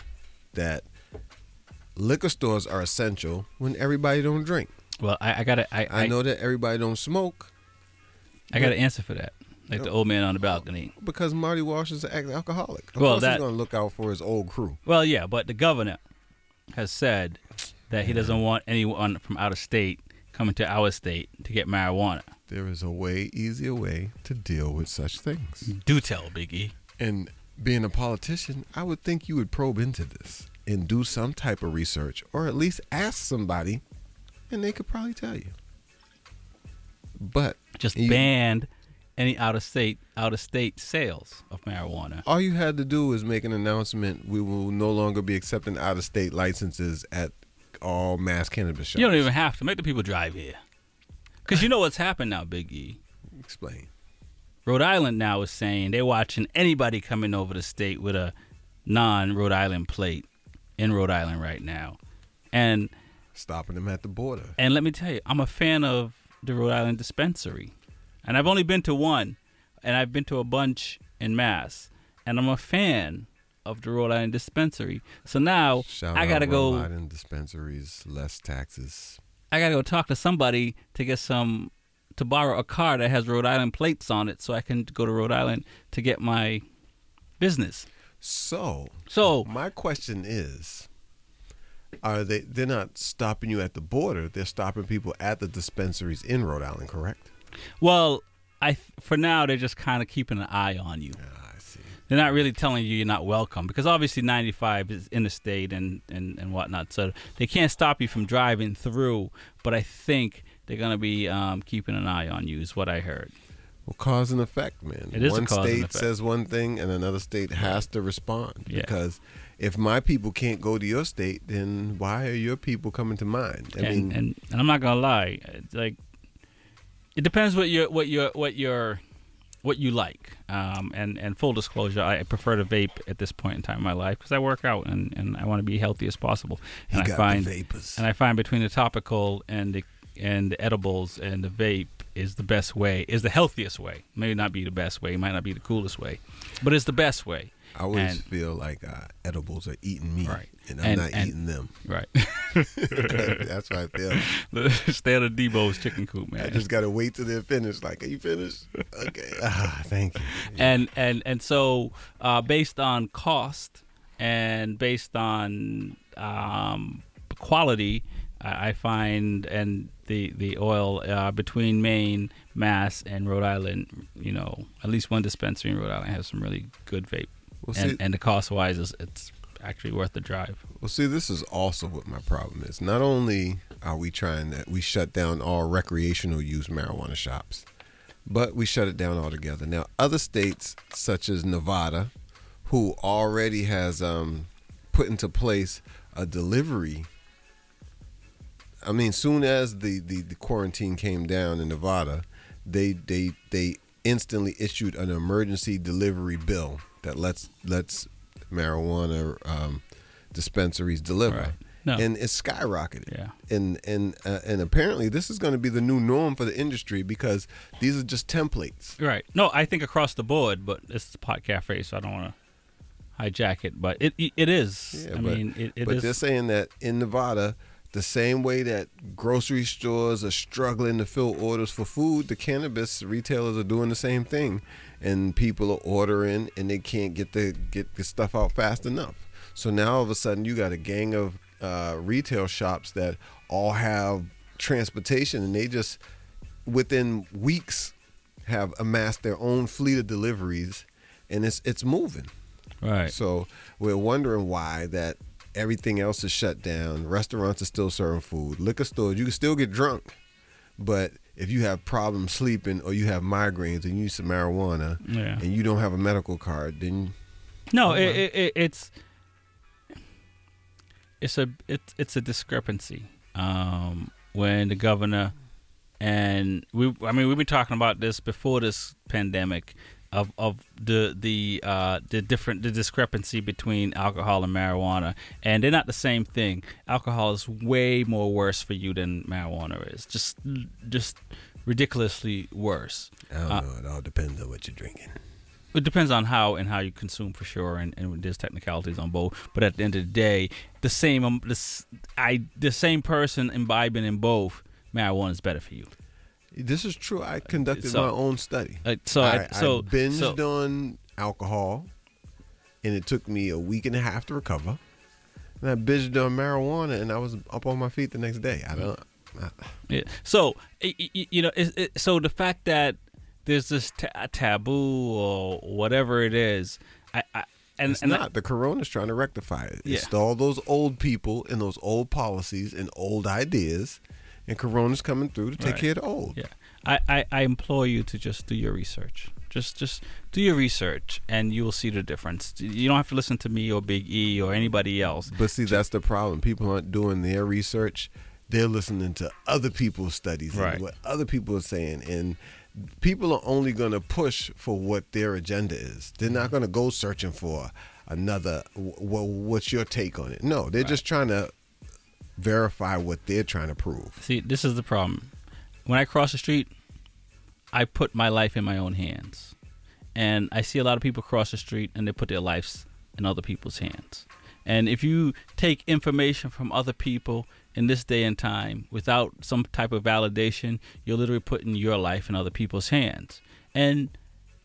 that liquor stores are essential when everybody don't drink. Well, I, I gotta. I, I, know that everybody don't smoke. I got to answer for that. Like the old man on the balcony. Because Marty Walsh is an alcoholic. Of Well, course that- he's going to look out for his old crew. Well, yeah, but the governor has said that he doesn't want anyone from out of state coming to our state to get marijuana. There is a way, easier way to deal with such things. Do tell, Biggie. And being a politician, I would think you would probe into this and do some type of research or at least ask somebody and they could probably tell you. But Just you- banned any out of state out of state sales of marijuana. all you had to do was make an announcement we will no longer be accepting out of state licenses at all mass cannabis shops. You don't even have to make the people drive here. Because you know what's happened now, Big E. Explain. Rhode Island now is saying they're watching anybody coming over the state with a non Rhode Island plate in Rhode Island right now. And stopping them at the border. And let me tell you, I'm a fan of the Rhode Island dispensary. And I've only been to one, and I've been to a bunch in Mass. And I'm a fan of the Rhode Island dispensary. So now Shout I gotta go. Rhode Island dispensaries, less taxes. I gotta go talk to somebody to get some to borrow a car that has Rhode Island plates on it, so I can go to Rhode Island to get my business. So, so my question is, are they? They're not stopping you at the border. They're stopping people at the dispensaries in Rhode Island, correct? Well, I for now they're just kind of keeping an eye on you. I see. They're not really telling you you're not welcome because obviously 95 is interstate and, and, and whatnot, so they can't stop you from driving through. But I think they're gonna be um, keeping an eye on you, is what I heard. Well, cause and effect, man. It is one state says one thing, and another state has to respond. Yeah. Because if my people can't go to your state, then why are your people coming to mine? I and, mean, and and I'm not gonna lie, it's like it depends what your what your what your what you like. Um, and and full disclosure, I prefer to vape at this point in time in my life because I work out and, and I want to be healthy as possible. He And I find vapors. and I find between the topical and the and the edibles and the vape is the best way, is the healthiest way. Maybe not be the best way, might not be the coolest way, but it's the best way. I always And- feel like uh, edibles are eating me, Right. and I'm And- not and- eating them. Right. That's what I feel. Stay out of Debo's chicken coop, man. I just gotta wait till they're finished. Like, are you finished? Okay. Ah, thank you. and and and so uh, based on cost and based on um, quality, I, I find and the the oil uh, between Maine, Mass, and Rhode Island, you know, at least one dispensary in Rhode Island has some really good vape, Well, and see- and the cost wise is it's actually worth the drive. Well, see, this is also what my problem is. Not only are we trying that we shut down all recreational use marijuana shops, but we shut it down altogether. Now, other states such as Nevada, who already has um, put into place a delivery. I mean, soon as the, the, the quarantine came down in Nevada, they they they instantly issued an emergency delivery bill that lets lets marijuana um, dispensaries deliver, Right. No. and it's skyrocketed. Yeah. and and uh, and apparently this is going to be the new norm for the industry because these are just templates. Right. No, I think across the board, but it's a pot cafe, so I don't want to hijack it. But it it, it is. Yeah, I but, mean, it, it but is- they're saying that in Nevada, the same way that grocery stores are struggling to fill orders for food, the cannabis retailers are doing the same thing, and people are ordering and they can't get the get the stuff out fast enough. So now all of a sudden you got a gang of uh, retail shops that all have transportation, and they just within weeks have amassed their own fleet of deliveries, and it's it's moving. Right. So we're wondering why that everything else is shut down. Restaurants are still serving food. Liquor stores, you can still get drunk. But if you have problems sleeping or you have migraines and you use some marijuana Yeah. and you don't have a medical card, then No, it, it, it, it's it's a it's it's a discrepancy. um, when the governor and we I mean we've been talking about this before this pandemic of of the the uh, the different the discrepancy between alcohol and marijuana and they're not the same thing. Alcohol is way more worse for you than marijuana is. Just just ridiculously worse. I don't Uh, know. It all depends on what you're drinking. it depends on how and how you consume for sure, and, and there's technicalities on both. But at the end of the day, the same um, this I the same person imbibing in both marijuana is better for you. This is true. I conducted So- my own study. Uh, so I- I, so- I binged so- on alcohol, and it took me a week and a half to recover. And I binged on marijuana, and I was up on my feet the next day. I don't. I, Yeah. So you know, it, it, so the fact that there's this ta- taboo or whatever it is, I, I and it's and not. the corona's trying to rectify it. It's Yeah. all those old people and those old policies and old ideas, and corona's coming through to take Right. care of the old. Yeah, I, I, I implore you to just do your research. Just just do your research, and you will see the difference. You don't have to listen to me or Big E or anybody else. But see, that's the problem. People aren't doing their research. They're listening to other people's studies Right. and what other people are saying. And people are only going to push for what their agenda is. They're not mm-hmm. going to go searching for another, well, what's your take on it? No, they're just trying to verify what they're trying to prove. See, this is the problem. When I cross the street, I put my life in my own hands. And I see a lot of people cross the street and they put their lives in other people's hands. And if you take information from other people in this day and time without some type of validation, you're literally putting your life in other people's hands. And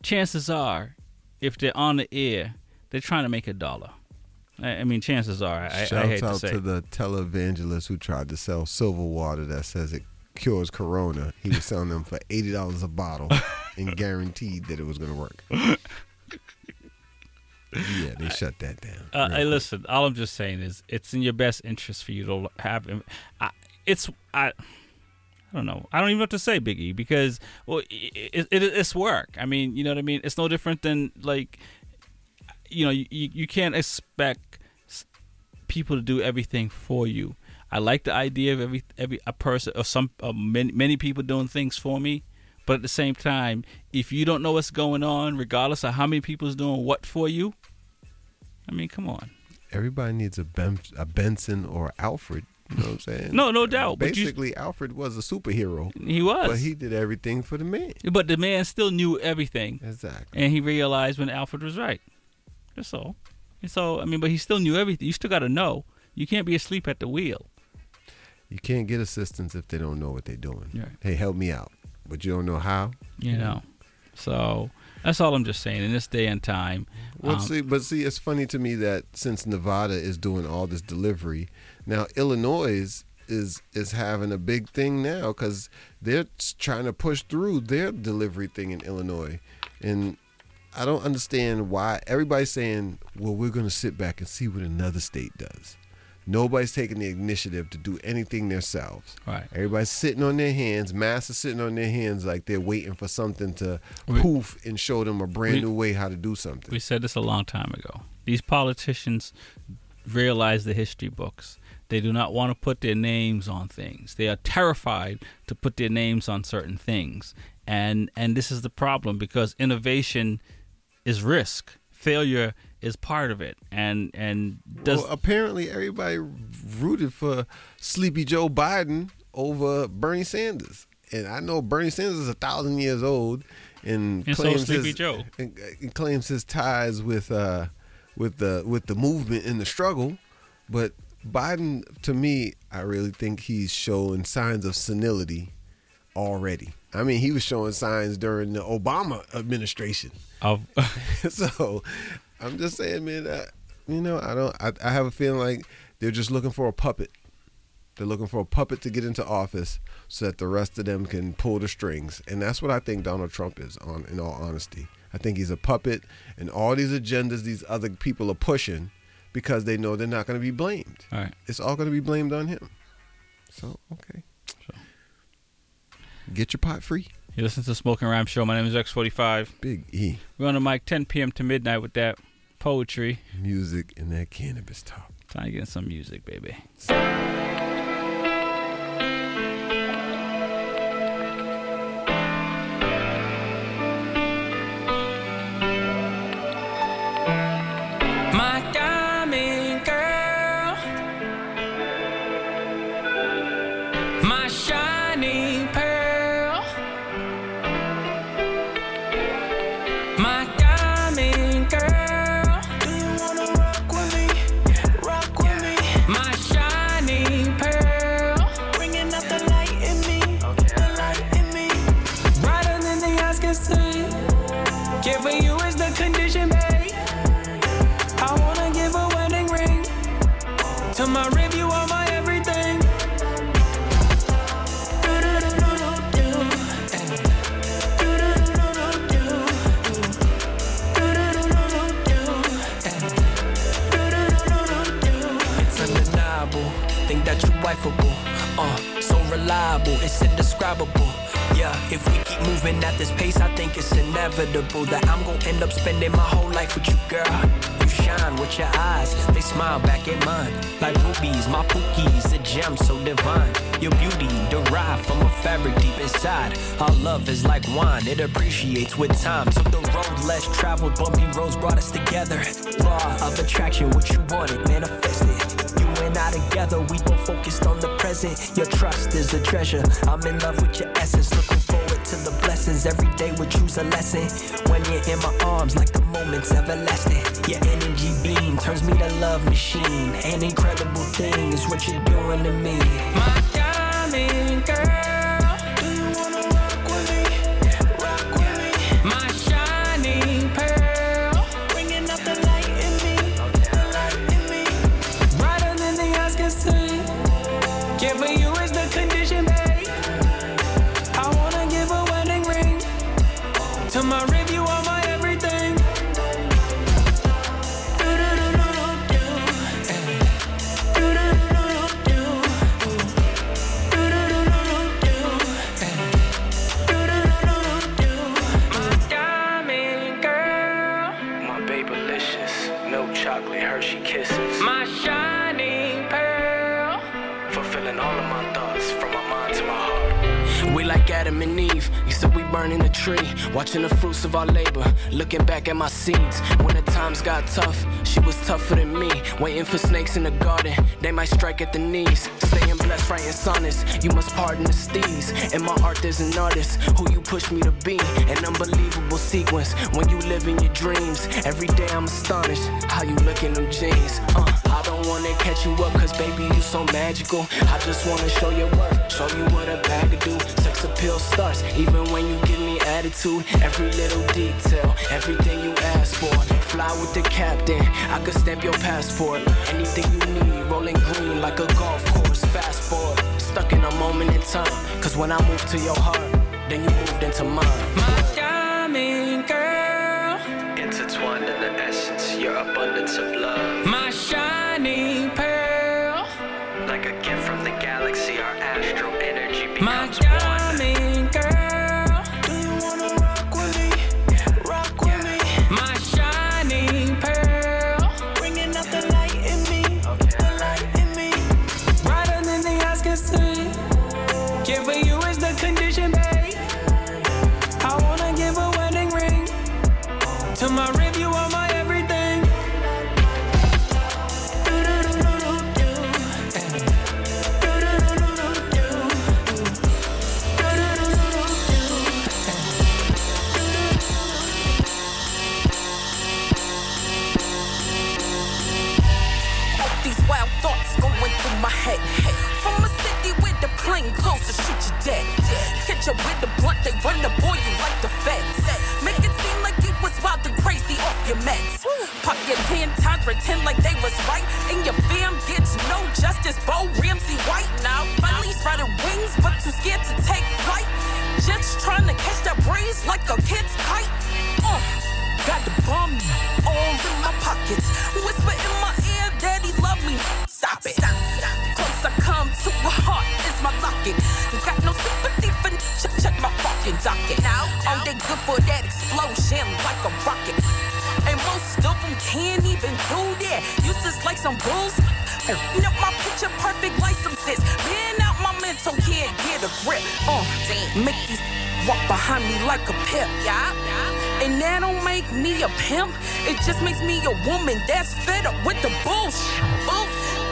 chances are, if they're on the air, they're trying to make a dollar. I, I mean, chances are, I, I hate out to say. to the televangelist who tried to sell silver water that says it cures corona. He was selling them for eighty dollars a bottle and guaranteed that it was going to work. Yeah, they shut that down. Uh, hey, listen. All I'm just saying is, it's in your best interest for you to have. I, it's I. I don't know. I don't even know what to say, Biggie, because well, it, it, it's work. I mean, you know what I mean. It's no different than like, you know, you you can't expect people to do everything for you. I like the idea of every every a person or some uh, many many people doing things for me, but at the same time, if you don't know what's going on, regardless of how many people's doing what for you, I mean, come on. Everybody needs a, ben- a Benson or Alfred. You know what I'm saying? No, no doubt, but you- Basically, Alfred was a superhero. He was. but he did everything for the man. But the man still knew everything. Exactly. And he realized when Alfred was right. That's all. And so, I mean, but he still knew everything. You still got to know. You can't be asleep at the wheel. You can't get assistance if they don't know what they're doing. Right. Hey, help me out, but you don't know how. You know. So that's all I'm just saying. In this day and time, Well, um, see, but see, it's funny to me that since Nevada is doing all this delivery, now Illinois is is having a big thing now because they're trying to push through their delivery thing in Illinois, and I don't understand why everybody's saying, "Well, we're going to sit back and see what another state does." Nobody's taking the initiative to do anything themselves. Right. Everybody's sitting on their hands. Mass is sitting on their hands like they're waiting for something to We- poof and show them a brand we- new way how to do something. we said this a long time ago. These politicians realize the history books. They do not want to put their names on things. They are terrified to put their names on certain things. And and this is the problem because innovation is risk. Failure is part of it. And and does well, apparently everybody rooted for Sleepy Joe Biden over Bernie Sanders, and I know Bernie Sanders is a thousand years old and, And claims Sleepy his, Joe. and, and claims his ties with uh with the with the movement and the struggle, but Biden, to me, I really think he's showing signs of senility already. I mean, he was showing signs during the Obama administration. Of so, I'm just saying, man. I, you know, I don't. I, I have a feeling like they're just looking for a puppet. They're looking for a puppet to get into office so that the rest of them can pull the strings, and that's what I think Donald Trump is. On, in all honesty, I think he's a puppet, and all these agendas these other people are pushing because they know they're not going to be blamed. All right. It's all going to be blamed on him. So okay, get your pot free. You listen to the Smoking Rhyme Show. My name is X45. Big E. We're on the mic 10 p.m. to midnight with that poetry. Music and that cannabis talk. Time to get some music, baby. It's indescribable. Yeah, if we keep moving at this pace, I think it's inevitable that I'm gonna end up spending my whole life with you, girl. You shine with your eyes, they smile back at mine. Like rubies, my pookies, a gem so divine. Your beauty derived from a fabric deep inside. Our love is like wine, it appreciates with time. Took the road less traveled, bumpy roads brought us together. Law of attraction, what you wanted, manifested. I together, we both focused on the present. Your trust is a treasure. I'm in love with your essence. Looking forward to the blessings. Every day we choose a lesson. When you're in my arms, like the moment's everlasting. Your energy beam turns me to love machine. An incredible thing is what you're doing to me. My diamond girl. Watching the fruits of our labor. Looking back at my seeds. When the times got tough, she was tougher than me. Waiting for snakes in the garden, they might strike at the knees. Staying blessed, writing sonnets. You must pardon the steez. In my art, there's an artist who you push me to be. An unbelievable sequence when you live in your dreams. Every day I'm astonished how you look in them jeans. Uh, I don't wanna catch you up, cause baby, you so magical. I just wanna show your worth, show you what a bag to do. Sex appeal starts, even when you me attitude. Every little detail, everything you ask for. Fly with the captain, I could stamp your passport. Anything you need, rolling green like a golf course. Fast forward, stuck in a moment in time. Cause when I move to your heart, then you moved into mine. My diamond girl. Intertwined in the essence, your abundance of love. Pretend like they was right. And your fam gets no justice. Bo Ramsey White now. Finally spreading wings, but too scared to take flight. Just trying to catch that breeze like a kid's kite. Uh. Got the bum all in my pockets. Whisper in my ear, daddy love me. Stop it. Close I come to a heart is my locket. Got no sympathy for check, check my fucking docket. Now, oh, they good for that explosion like a rocket. Useless like some bulls. Up my picture perfect some sis. Out my mental, can't get a grip. Uh, make these walk behind me like a pimp. Yeah. And that don't make me a pimp. It just makes me a woman that's fed up with the bullshit. Bull-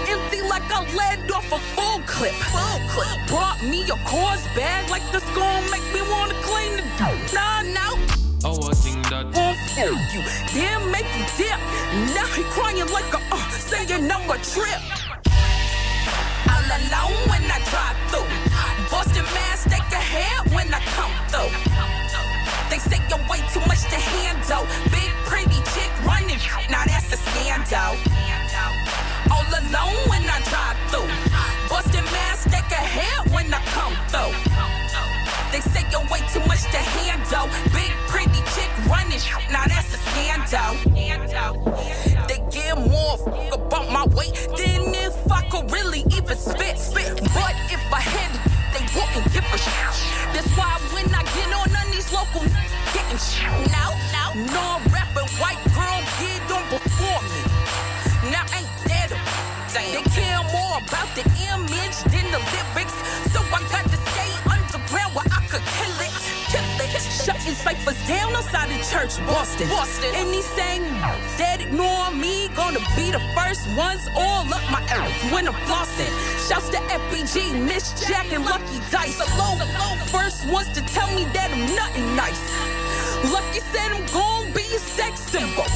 Empty like I led off a full clip. Full clip. Brought me a cause bag like this gon' make me wanna clean the dope. Nah, no. Our thing that Won't you, then make you dip. Now he crying like a uh, saying no a trip. All alone when I drive through. Boston mask, they can head when I come through. They say you're way too much to handle. Big pretty chick running, now that's a scandal. All alone when I drive through. Boston mask, they can head when I come through. They say you're way too much to handle. Big pretty chick running, now weight than if I could really even spit. Spit. But if I had they wouldn't give a shit. That's why when I get on on these local getting shit. Now, now, no rapping white girl get on before me. Now ain't that a They care more about the image than the lyrics. Ciphers down outside the church, Boston. Boston. And he saying that ignore me, gonna be the first ones all up my ass when I'm flossing. Shouts to FBG, Miss Jack, and Lucky Dice. Alone, first ones to tell me that I'm nothing nice. Lucky said I'm gonna be a sex symbol.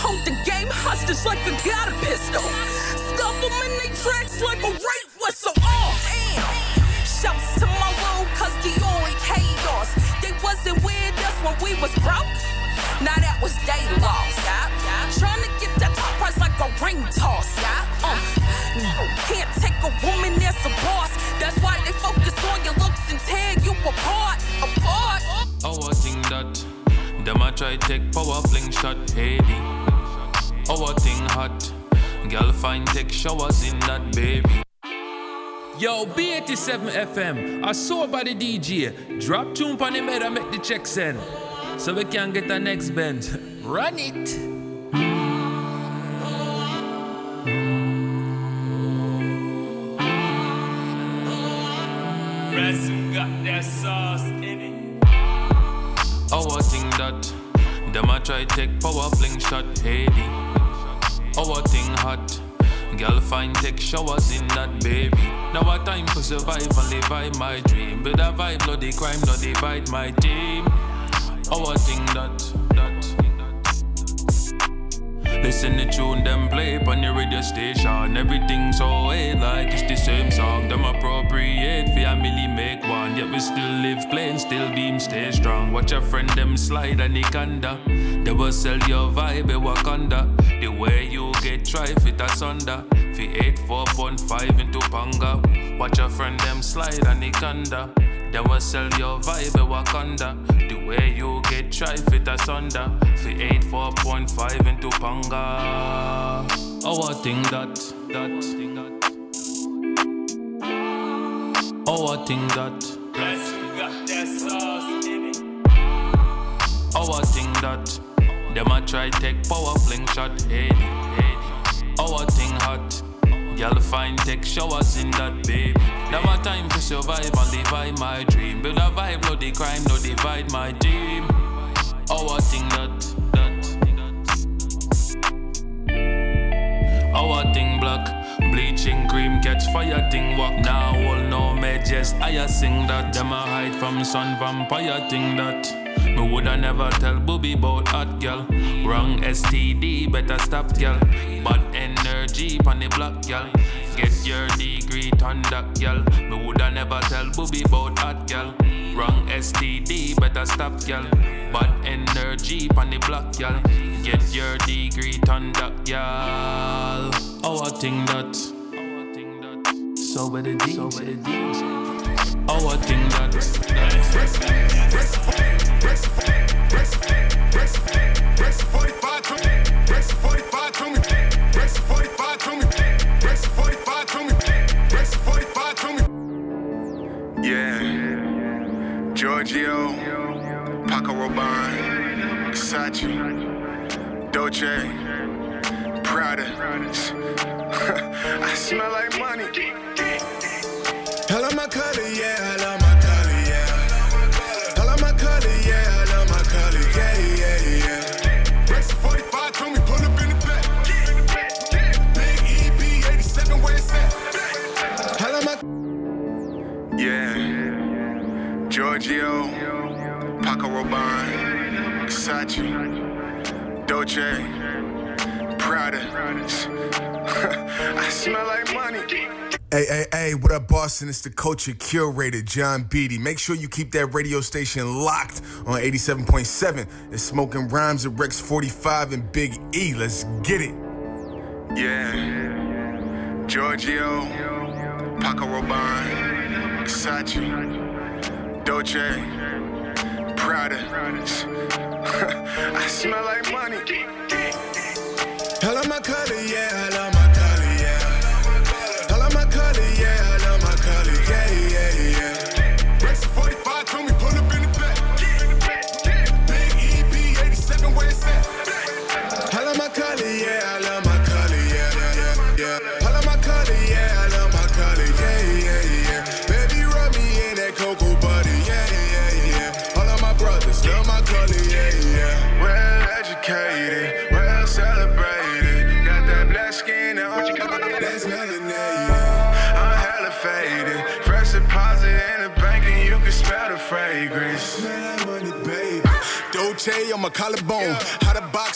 Hold the game hostage like I got a pistol. Stuff them in they tracks like a rape whistle. When we was broke. Now that was day lost, yeah. Trying to get that top price like a ring toss, yeah. Uh, can't take a woman as a boss. That's why they focus on your looks and tear you apart, apart. Our thing that them a try take power fling shot Haiti. Our thing hot. Girl find take showers in that baby. Yo, B87 FM, I saw by the DJ. Drop tune on him head and make the check send. So we can get the next bend. Run it. Got that sauce in it. Our thing that them a try take power fling shot Haiti. Our thing hot. Girl find take showers in that baby. Now a time to survive and live by my dream. But a vibe bloody crime not divide my team. Our thing that that. Listen the tune them play on your radio station. Everything so hey like it's the same song. Them appropriate for family make one. Yet we still live plain, still beam stay strong. Watch your friend them slide and Nikanda. They will sell your vibe a Wakanda. The way you get try fit asunder. Fi 8, 4.5 into Panga. Watch your friend them slide and Nikanda. They will sell your vibe a Wakanda. The way you get try fit asunder. Fi 84.5 into Panga. Our oh, thing that, that, oh, thing that. Our thing that. got that sauce in. Our oh, thing that. Them a try take power fling shot Haiti, Haiti. Our thing hot. Girl find take showers in that baby. Now my time to survive and live by my dream. Build a vibe, no the crime, no divide my team. Our oh, thing that, that. Oh, Our thing black, bleaching cream, catch fire thing walk. Now all no just I sing that. Them a hide from sun vampire thing that. Me woulda never tell Booby about hot girl. Wrong STD, better stop girl. Bad energy pon the block girl. Get your degree on that girl. Me woulda never tell Booby about hot girl. Wrong STD, better stop girl. Bad energy pon the block girl. Get your degree on that girl. Our thing that. So the DJ. So. That. Yeah. Giorgio, Paco Rabanne, Versace, Dolce, Prada. I smell like money color, yeah, I love my color. I love my color, yeah, I love my color, yeah, yeah, yeah. Rex 45, told me pull up in the back. Big EB, 87, where it's at. I love my. Yeah. Giorgio, Paco Rabanne, Versace, Dolce, Prada. I smell like money. Hey, hey, hey, what up, Boston? It's the culture curator, John Beatty. Make sure you keep that radio station locked on 87.7. It's Smoking Rhymes at Rex 45 and Big E. Let's get it. Yeah. Giorgio, Paco Rabanne, Versace, Dolce, Prada. I smell like money. I love my color, yeah, I love my collarbone, a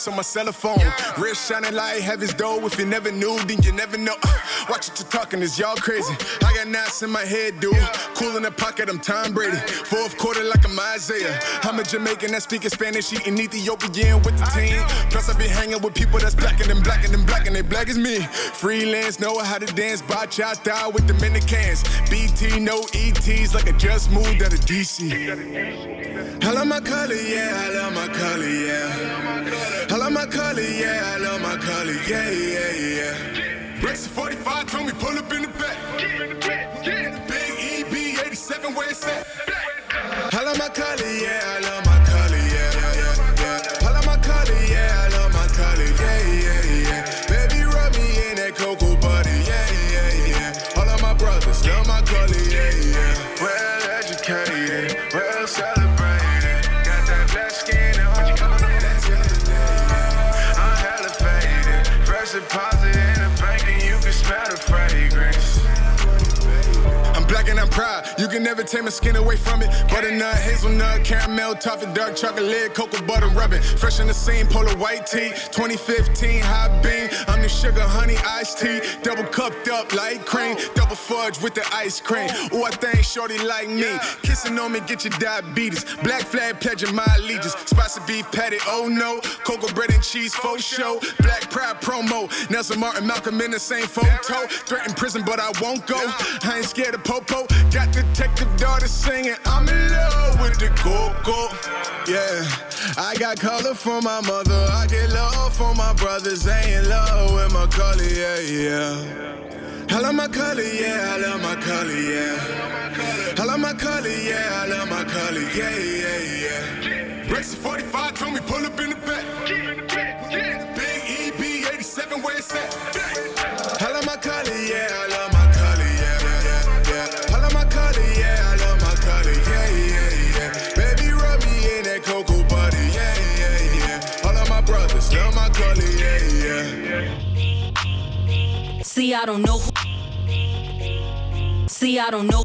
on my cell phone. Wrist shining like heaven's door. If you never knew, then you never know. Uh, watch what you're talking, is y'all crazy. I got knots in my head, dude. Cool in the pocket, I'm Tom Brady. Fourth quarter like I'm Isaiah. I'm a Jamaican that speaking Spanish, eating Ethiopian with the team. Plus, I be hanging with people that's blacker than blacker than black, and they black as me. Freelance, know how to dance, bachata with Dominicans. BT, no ETs, like I just moved out of DC. I love my color, yeah, I love my color, yeah. I love my color, yeah, I love my color, yeah, yeah, yeah. Rex 45 told me pull up in the back. Big EB 87 where it's at. I love my color, yeah, I love my Proud. You can never take my skin away from it. Butternut, hazelnut, caramel, toffee, dark chocolate, cocoa butter rubbing. Fresh in the scene, polar white tee. 2015 hot bean. I'm the sugar honey iced tea. Double cupped up like cream. Double fudge with the ice cream. Ooh, I think shorty like me. Kissing on me, get your diabetes. Black flag pledging my allegiance. Spicy beef patty, oh no. Cocoa bread and cheese, faux show. Black pride promo. Nelson Martin, Malcolm in the same photo. Threatened prison, but I won't go. I ain't scared of popo. Got detective daughter singing. I'm in love with the coco. Yeah, I got color from my mother. I get love from my brothers. They in love with my color. Yeah, yeah. I love my color, yeah, I love my color, yeah. I love my color, yeah, I love my color, yeah, yeah, yeah. Rex 45 told me pull up in the back. Big EB 87 where it's at. See, I don't know. Who- See, I don't know.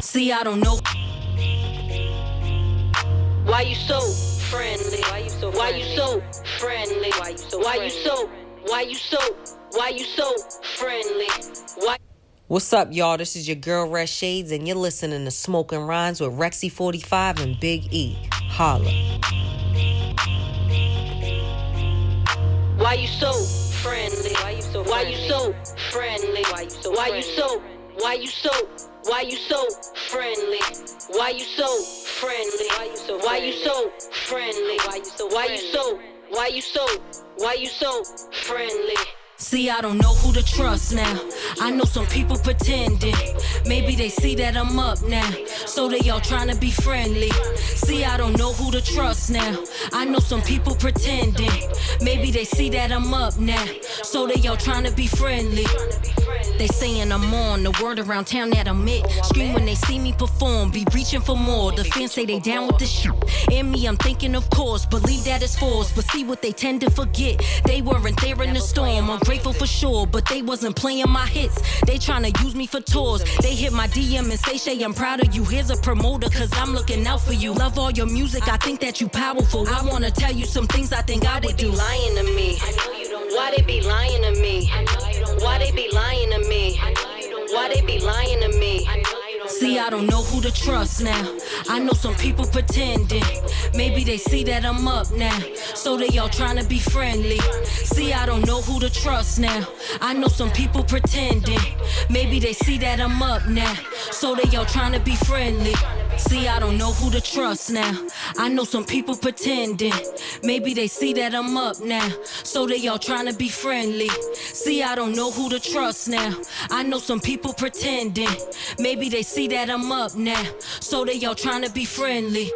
See, I don't know. Why you so friendly? Why you so Why you so friendly? Why you so Why you so Why you so Why you so friendly? Why What's up, y'all? This is your girl Red Shades, and you're listening to Smoking Rhymes with Rexy 45 and Big E. Holla. Why you so friendly? Why you so Why you so friendly? Why you so Why you so Why you so Why you so friendly? Why you so friendly? Why you so Why you so friendly? Why you so Why you so Why you so Why you so friendly? See, I don't know who to trust now. I know some people pretending. Maybe they see that I'm up now. So they all trying to be friendly. See, I don't know who to trust now. I know some people pretending. Maybe they see that I'm up now. So they all trying to be friendly. They saying I'm on the word around town that I'm it. Scream when they see me perform, be reaching for more. The fans say they down with the shit. In me, I'm thinking, of course, believe that it's false. But see what they tend to forget. They weren't there in the storm. I'm grateful for sure, but they wasn't playing my hits. They trying to use me for tours. They hit my DM and say, Shay, I'm proud of you. Here's a promoter, cause I'm looking out for you. Love all your music, I think that you powerful. I wanna tell you some things I think I would do. lying to me? Why they be lying to me? Why they be lying to me? Why they be lying to me? See, I don't know who to trust now. I know some people pretending. Maybe they see that I'm up now. So they all trying to be friendly. See, I don't know who to trust now. I know some people pretending. Maybe they see that I'm up now. So they all trying to be friendly. See, I don't know who to trust now. I know some people pretending. Maybe they see that I'm up now. So they all trying to be friendly. See, I don't know who to trust now. I know some people pretending. Maybe they see that I'm up now. So they all trying to be friendly.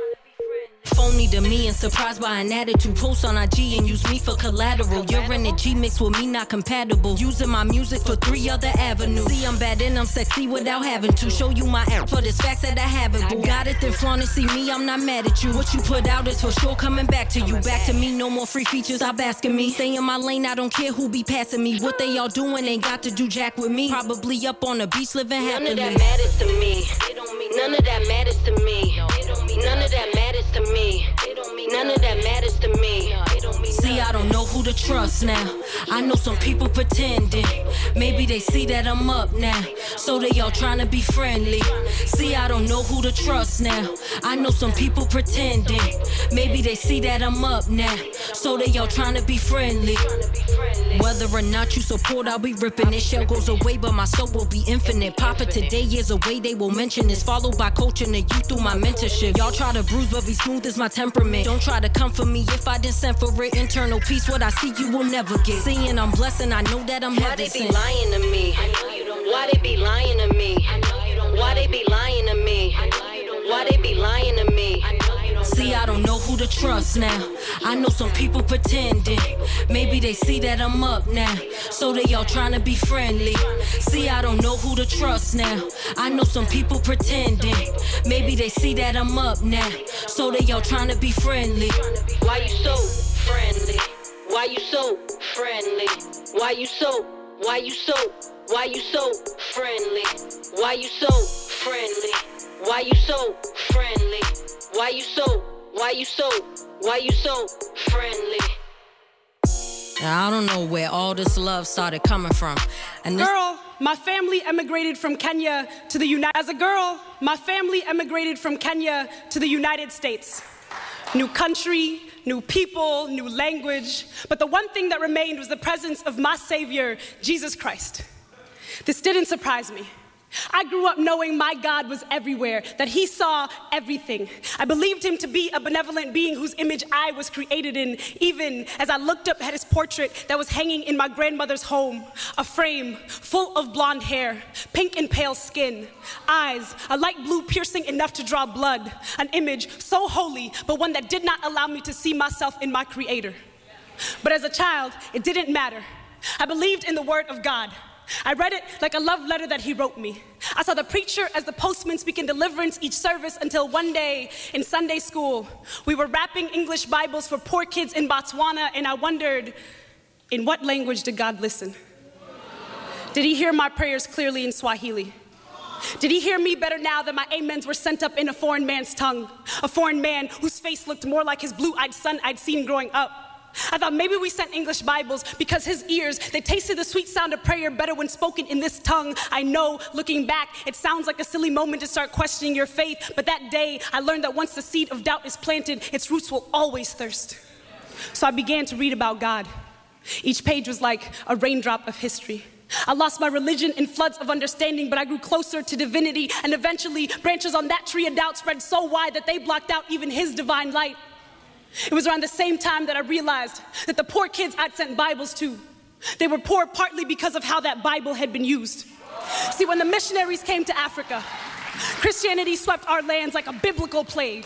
Phony to me and surprised by an attitude. Post on IG and use me for collateral. Your energy mixed with me not compatible. Using my music for three other avenues. See, I'm bad and I'm sexy without having to show you my app. But it's facts that I haven't. Boo. Got it, then flaunt it. See me, I'm not mad at you. What you put out is for sure coming back to you. Back to me, no more free features. Stop asking me. Stay in my lane, I don't care who be passing me. What they all doing ain't got to do jack with me. Probably up on the beach living happily. None of that matters to me. None of that matters to me. To trust now. I know some people pretending. Maybe they see that I'm up now. So they all trying to be friendly. See, I don't know who to trust now. I know some people pretending. Maybe they see that I'm up now. So they all trying to be friendly. Whether or not you support, I'll be ripping. This shell goes away, but my soul will be infinite. Papa today is away, they will mention this. Followed by coaching the youth through my mentorship. Y'all try to bruise, but be smooth as my temperament. Don't try to come for me if I didn't send for it. Internal peace, what I see, you will never get. Seeing I'm blessed, and I know that I'm heaven. Why they be lying to me? Why they be lying to me? Why they be lying to me? Why they be lying to me? See, I don't know who to trust now. I know some people pretending. Maybe they see that I'm up now. So they all trying to be friendly. See, I don't know who to trust now. I know some people pretending. Maybe they see that I'm up now. So they all trying to be friendly. Why you so friendly? Why you so friendly? Why you so? Why you so? Why you so friendly? Why you so friendly? Why you so friendly? Why you so? Why you so? Why you so friendly? I don't know where all this love started coming from. And this Girl, my family emigrated from Kenya to the United As a girl, my family emigrated from Kenya to the United States. New country, new people, new language. But the one thing that remained was the presence of my Savior, Jesus Christ. This didn't surprise me. I grew up knowing my God was everywhere, that He saw everything. I believed Him to be a benevolent being whose image I was created in, even as I looked up at His portrait that was hanging in my grandmother's home. A frame full of blonde hair, pink and pale skin, eyes, a light blue piercing enough to draw blood, an image so holy, but one that did not allow me to see myself in my Creator. But as a child, it didn't matter. I believed in the Word of God. I read it like a love letter that he wrote me. I saw the preacher as the postman speaking deliverance each service until one day in Sunday school, we were wrapping English Bibles for poor kids in Botswana, and I wondered, in what language did God listen? Did he hear my prayers clearly in Swahili? Did he hear me better now that my amens were sent up in a foreign man's tongue? A foreign man whose face looked more like his blue eyed son I'd seen growing up. I thought maybe we sent English Bibles because his ears, they tasted the sweet sound of prayer better when spoken in this tongue. I know, looking back, it sounds like a silly moment to start questioning your faith, but that day I learned that once the seed of doubt is planted, its roots will always thirst. So I began to read about God. Each page was like a raindrop of history. I lost my religion in floods of understanding, but I grew closer to divinity, and eventually, branches on that tree of doubt spread so wide that they blocked out even his divine light. It was around the same time that I realized that the poor kids I'd sent Bibles to, they were poor partly because of how that Bible had been used. See, when the missionaries came to Africa, Christianity swept our lands like a biblical plague.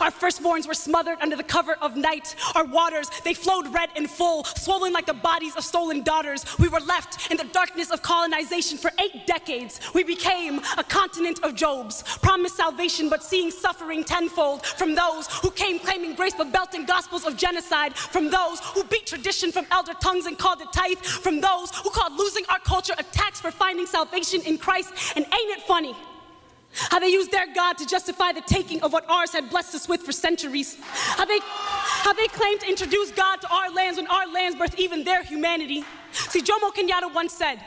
Our firstborns were smothered under the cover of night. Our waters, they flowed red and full, swollen like the bodies of stolen daughters. We were left in the darkness of colonization for eight decades. We became a continent of Jobs, promised salvation but seeing suffering tenfold from those who came claiming grace but belting gospels of genocide, from those who beat tradition from elder tongues and called it tithe, from those who called losing our culture a tax for finding salvation in Christ. And ain't it funny? How they used their God to justify the taking of what ours had blessed us with for centuries. How they, how they claimed to introduce God to our lands when our lands birthed even their humanity. See, Jomo Kenyatta once said,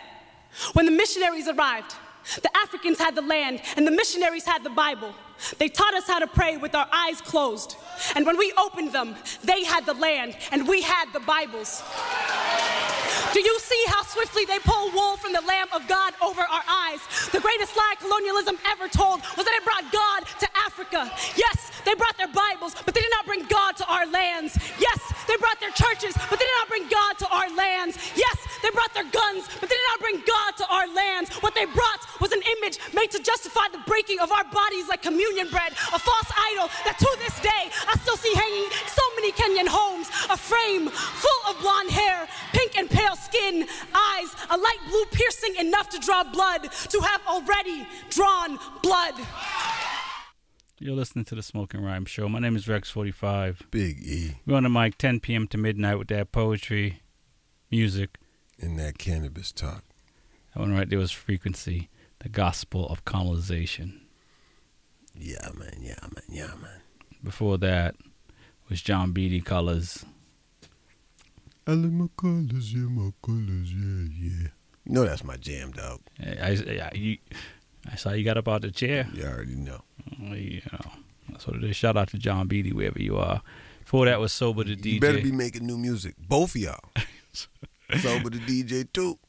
when the missionaries arrived, the Africans had the land and the missionaries had the Bible. They taught us how to pray with our eyes closed. And when we opened them, they had the land and we had the Bibles. Do you see how swiftly they pull wool from the Lamb of God over our eyes? The greatest lie colonialism ever told was that it brought God to Africa. Yes, they brought their Bibles, but they did not bring God to our lands. Yes, they brought their churches, but they did not bring God to our lands. Yes, they brought their guns, but they did not bring God to our lands. What they brought was an image made to justify the breaking of our bodies like communion bread, a false idol that to this day I still see hanging so many Kenyan homes. A frame full of blonde hair, pink and pale skin, eyes, a light blue piercing enough to draw blood, to have already drawn blood. You're listening to the Smoking Rhyme Show. My name is Rex45. Big E. We're on the mic 10 p.m. to midnight with that poetry, music. And that cannabis talk. That one right there was Frequency, the gospel of colonization. Yeah, man. Yeah, man. Yeah, man. Before that was John Beatty Colors. I like my colors, yeah, my colors, yeah, yeah. You know that's my jam, dog. I, I, I, you, I saw you got up out the chair. You already know. Well, You know, that's what it is. Shout out to John Beatty, wherever you are. Before that was Sober the DJ. You better be making new music. Both of y'all. Sober the DJ too.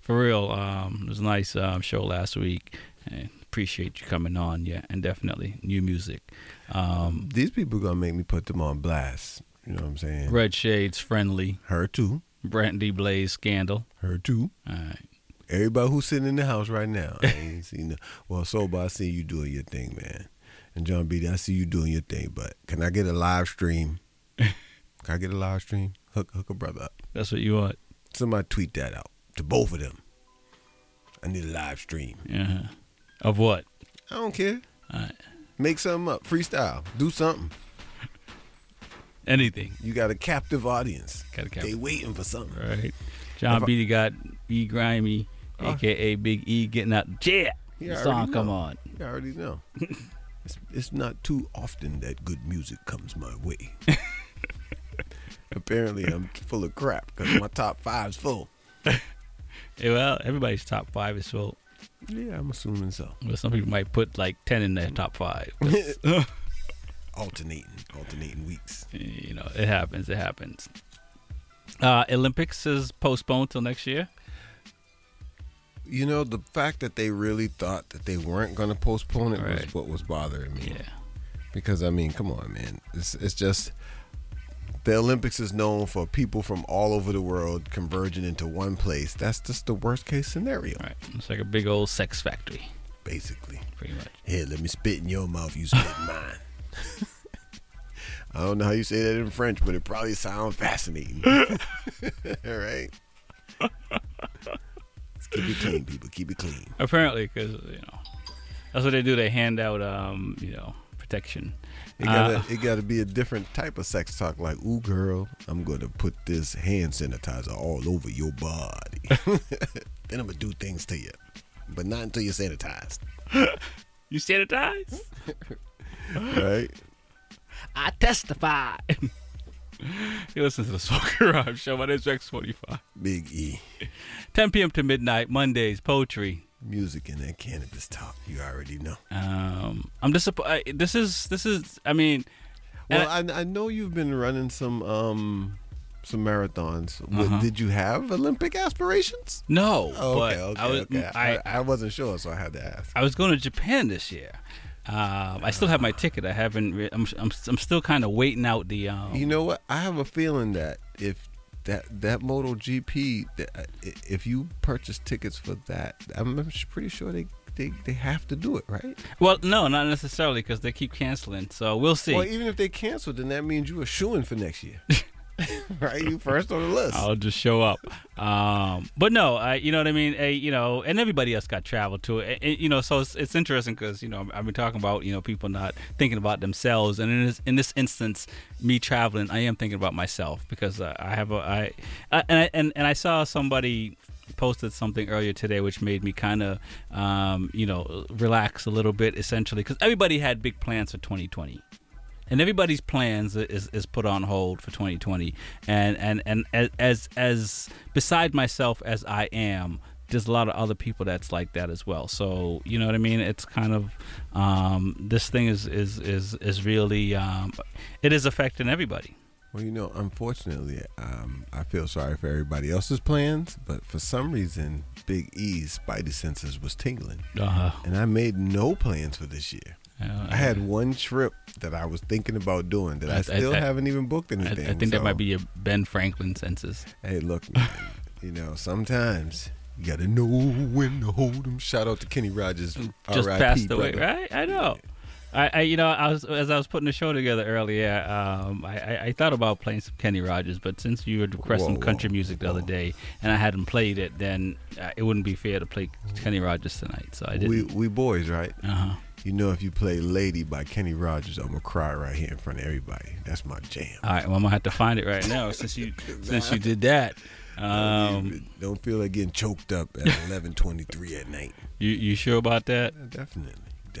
For real, um, it was a nice um, show last week. And appreciate you coming on, yeah, and definitely new music. Um, These people gonna make me put them on blast. You know what I'm saying? Red Shades, Friendly. Her too. Brandy Blaze, Scandal. Her too. All right. Everybody who's sitting in the house right now, I ain't seen. The, well, Sober, I see you doing your thing, man. And John Beatty, I see you doing your thing. But can I get a live stream? can I get a live stream? Hook hook a brother up. That's what you want. Somebody tweet that out to both of them. I need a live stream. Yeah. Of what? I don't care. All right. Make something up. Freestyle. Do something. Anything. You got a captive audience. Got a They waiting for something. Right. John If Beatty got E Grimy, uh. Oh. aka Big E, getting out the chair. The song come on. I already know. it's, it's not too often that good music comes my way. Apparently, I'm full of crap because my top five's full. Yeah, well, everybody's top five is full. Yeah, I'm assuming so. But some people might put like ten in their top five. Alternating, alternating weeks. you know, it happens. It happens. Uh, Olympics is postponed till next year. You know, the fact that they really thought that they weren't going to postpone it Right. was what was bothering me. Yeah. Because I mean, come on, man. It's it's just the Olympics is known for people from all over the world converging into one place. That's just the worst case scenario. Right. It's like a big old sex factory. Basically. Pretty much. Here, let me spit in your mouth. You spit in mine. I don't know how you say that in French, but it probably sounds fascinating. all right. Let's keep it clean, people. Keep it clean. Apparently, because you know, that's what they do. They hand out, um, you know, protection. It gotta, Uh, it gotta be a different type of sex talk. Like, ooh, girl, I'm gonna put this hand sanitizer all over your body. then I'm gonna do things to you, but not until you're sanitized. you sanitize? Right? I testify. you listen to the Smoking Rhyme Show. My name's Rex45. Big E. 10 p.m. to midnight, Mondays, poetry. Music and that cannabis talk. You already know. Um, I'm disappointed. This is, this is, I mean, Well, I, I know you've been running some um some marathons. Uh-huh. Did you have Olympic aspirations? no. Oh, but okay, okay, I was, okay. I, I, I wasn't sure, so I had to ask. I was going to Japan this year. Um, I still have my ticket. I haven't. Re- I'm. I'm, I'm still kind of waiting out the. Um, You know what? I have a feeling that if that that MotoGP, that uh, if you purchase tickets for that, I'm pretty sure they they, they have to do it, right? Well, no, not necessarily because they keep canceling. So we'll see. Well, even if they cancel, then that means you are shooing for next year, right? You first on the list. I'll just show up. Um, but no, I, you know what I mean. A, you know, and everybody else got travel too. A- a- you know, so it's, it's interesting because you know I've been talking about you know people not thinking about themselves, and in this in this instance, me traveling, I am thinking about myself because uh, I have a I, I and I and, and I saw somebody posted something earlier today which made me kind of um, you know relax a little bit essentially because everybody had big plans for 2020 and everybody's plans is, is put on hold for 2020 and and and as as, as beside myself as i am there's a lot of other people that's like that as well. So you know what i mean? It's kind of um, this thing is is is is really um, it is affecting everybody. Well, you know, unfortunately, um, I feel sorry for everybody else's plans, but for some reason, Big E's spidey senses was tingling, Uh-huh. and I made no plans for this year. I had one trip that I was thinking about doing that I, still haven't even booked anything. I think that might be your ben franklin senses Hey, look, man, you know, sometimes you got to know when to hold 'em. Shout out to Kenny Rogers, just RIP, passed away, brother. right? I know. I, I, you know, I was as I was putting the show together earlier. Um, I, I, I thought about playing some Kenny Rogers, but since you had requested some country music the other day, and I hadn't played it, then uh, it wouldn't be fair to play Kenny Rogers tonight. So I didn't. We we boys, right? Uh-huh. You know, if you play "Lady" by Kenny Rogers, I'm gonna cry right here in front of everybody. That's my jam. All right, well, I'm gonna have to find it right now since you since you did that. Um, Don't feel like getting choked up at 11:23 at night. you you sure about that? Definitely.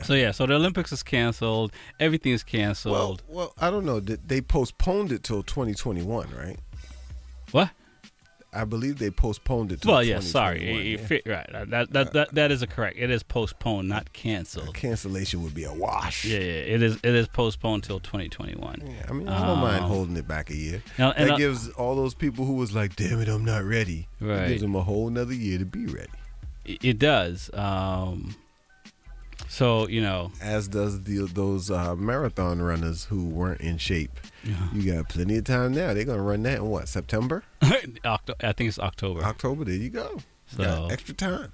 So yeah, so the Olympics is canceled. Everything is canceled. well, well, I don't know. They postponed it till 2021, right? What? I believe they postponed it. Well, yeah, sorry, yeah. right. That that, that that is a correct. It is postponed, not canceled. Cancellation would be a wash. Yeah, yeah, it is. It is postponed till 2021. Yeah, I mean, I don't mind Um, holding it back a year. and that gives all those people who was like, "Damn it, I'm not ready." Right. It gives them a whole another year to be ready. It, it does. Um, so you know, As does the those uh, marathon runners who weren't in shape. You got plenty of time now. They're gonna run that in what September, Octo- I think it's October. October. There you go. So got extra time.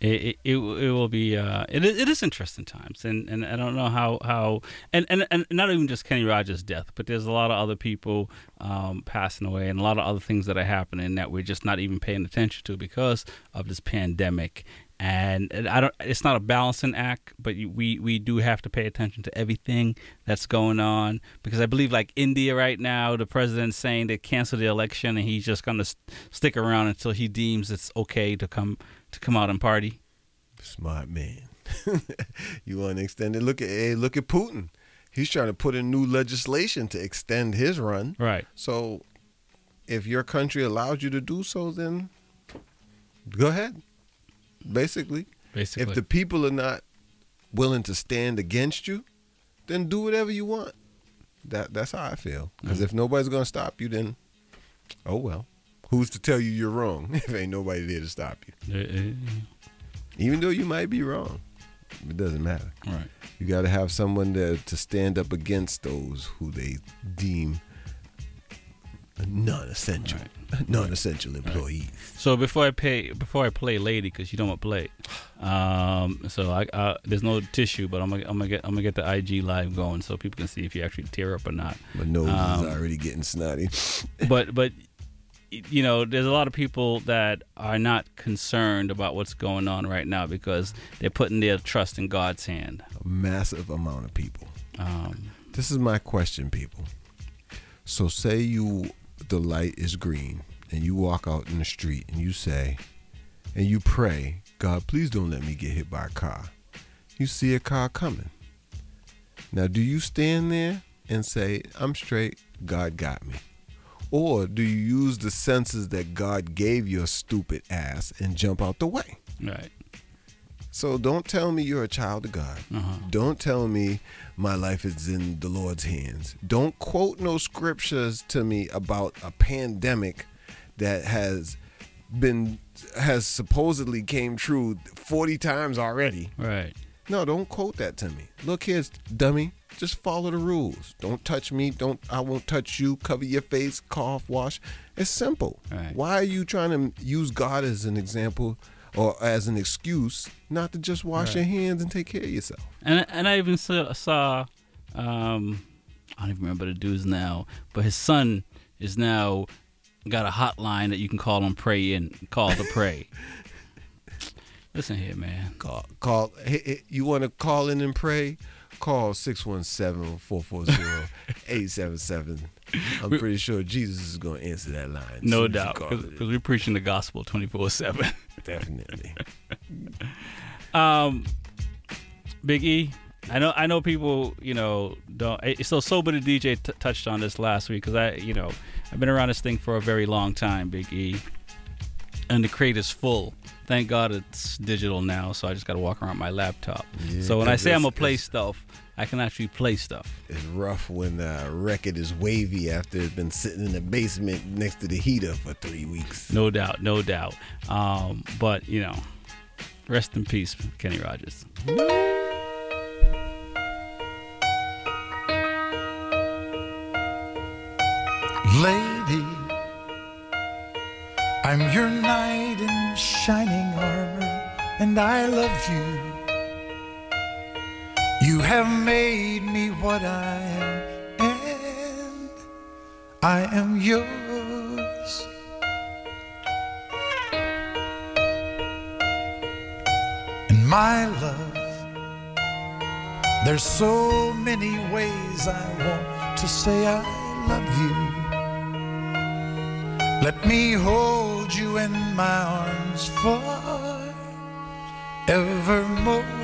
it it, it, it will be uh, it, is- it is interesting times and, and I don't know how how and, and and not even just Kenny Rogers' death but there's a lot of other people um, passing away and a lot of other things that are happening that we're just not even paying attention to because of this pandemic and I don't it's not a balancing act but you, we we do have to pay attention to everything that's going on because I believe like India right now the president's saying they cancel the election and he's just going to st- stick around until he deems it's okay to come to come out and party Smart man. you want to extend it? Look at hey, look at Putin. He's trying to put in new legislation to extend his run. Right. So, if your country allows you to do so, then go ahead. Basically, Basically. if the people are not willing to stand against you, then do whatever you want. That that's how I feel. Because Mm. if nobody's gonna stop you, then oh well. Who's to tell you you're wrong if ain't nobody there to stop you? Eh, eh, eh. Even though you might be wrong, it doesn't matter. Right. You got to have someone there to stand up against those who they deem non-essential, non-essential employees. So before I pay, before I play "Lady," because you don't want to play, um, so I, uh, there's no tissue, but I'm gonna, I'm gonna get, I'm gonna get the IG live going so people can see if you actually tear up or not. My nose Um, is already getting snotty. but but you know, there's a lot of people that are not concerned about what's going on right now because they're putting their trust in God's hand. A massive amount of people. Um, This is my question, people. So say you the light is green and you walk out in the street and you say and you pray, God, please don't let me get hit by a car. You see a car coming. Now, do you stand there and say, I'm straight, God got me? Or do you use the senses that God gave your stupid ass and jump out the way? Right. So don't tell me you're a child of God. Uh-huh. Don't tell me my life is in the Lord's hands. Don't quote no scriptures to me about a pandemic that has been has supposedly came true 40 times already. Right. No, don't quote that to me. Look here, dummy. Just follow the rules. Don't touch me. Don't I won't touch you. Cover your face, cough, wash. It's simple. Right. Why are you trying to use God as an example or as an excuse not to just wash Right. your hands and take care of yourself. And and I even saw, saw um, I don't even remember the dude's now, but his son is now got a hotline that you can call and pray in, call to pray. Listen here, man. Call, call. hey, hey, You want to call in and pray? Call 617-440-877. I'm pretty sure Jesus is going to answer that line. No soon as you doubt, because we're preaching the gospel twenty four seven. Definitely. Um, Big E, I know I know people you know don't. eh, So sober the DJ t- touched on this last week because I you know I've been around this thing for a very long time, Big E, and the crate is full. Thank God it's digital now, so I just got to walk around my laptop. Yeah, so when I say I'm gonna play stuff, I can actually play stuff. It's rough when the record is wavy after it's been sitting in the basement next to the heater for three weeks. No doubt, no doubt. Um, but you know, rest in peace, Kenny Rogers. Lady, I'm your knight in shining armor, and I love you. You have made me what I am, and I am yours. And my love, there's so many ways I want to say I love you. Let me hold you in my arms forevermore.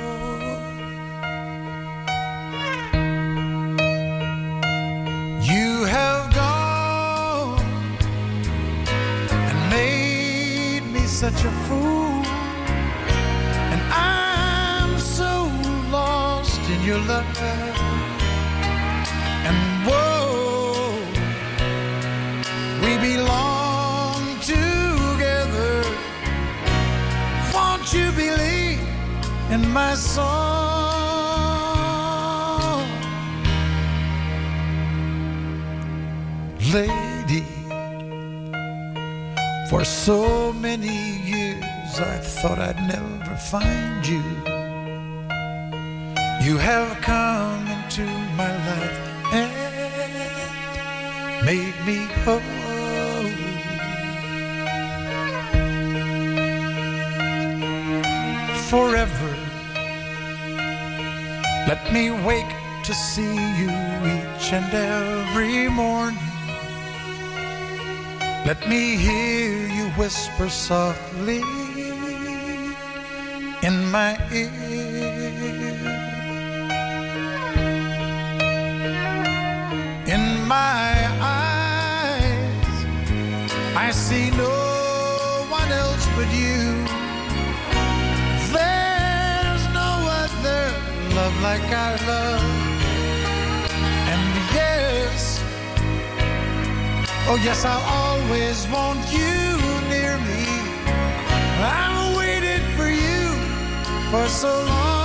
Song? Lady, for so many years I thought I'd never find you. You have come into my life and made me whole. Let me wake to see you each and every morning. Let me hear you whisper softly in my ear. In my eyes, I see no one else but you. Like our love. And yes, oh yes, I'll always want you near me. I've waited for you for so long.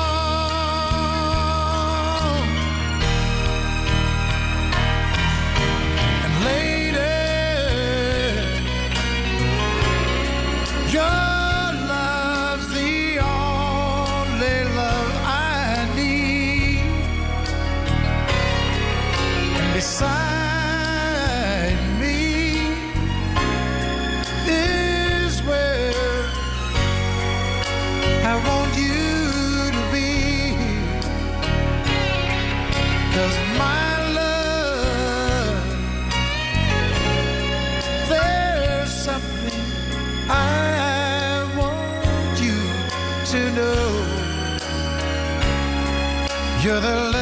You're the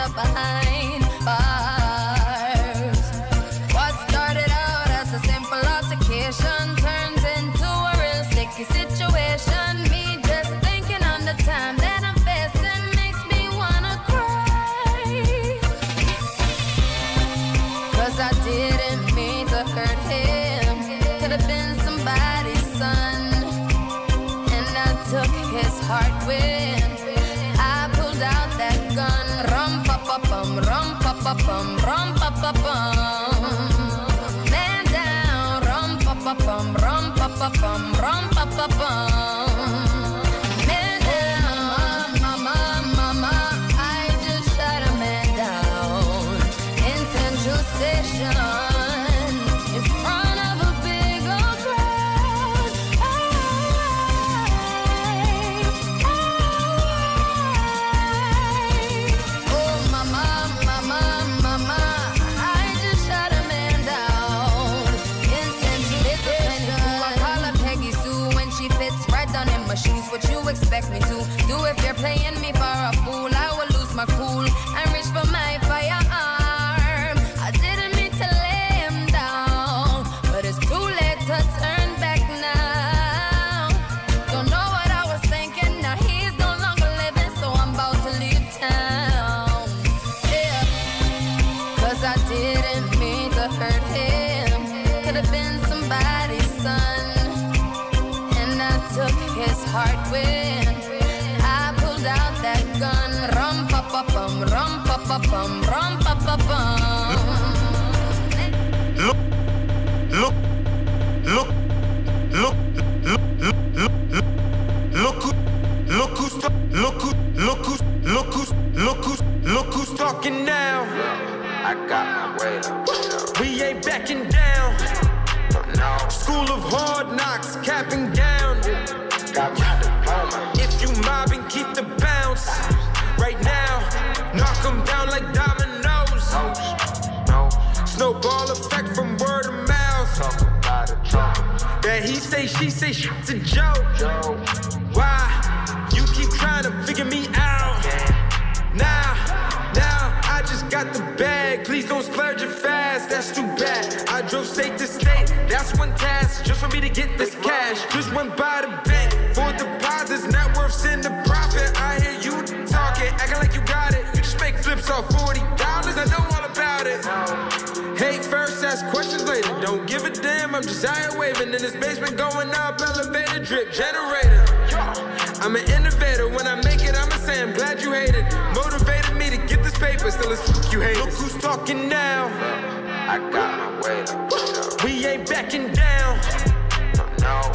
up behind pa pa rum pa pa bum. Man down, rum pa pa bum, rum pa pa bum, rum pa pa bum. We ain't backing down. School of hard knocks, capping down. If you mobbing, keep the bounce. Right now, knock knock 'em down like dominoes. Snowball effect from word of mouth. That he say, she say, shit's a joke. Don't splurge it fast, that's too bad. I drove state to state, that's one task. Just for me to get this cash. Just went by the bank for deposits, net worths in the profit. I hear you talking, acting like you got it. You just make flips off $40. I know all about it. Hate first, ask questions later. Don't give a damn, I'm here waving in this basement, going up, elevator drip generator. I'm an innovator. When I make it, I'ma say I'm glad you hate it. Paper, still it's fuck you hate. Look who's talking now. I got my weight up. We ain't backing down.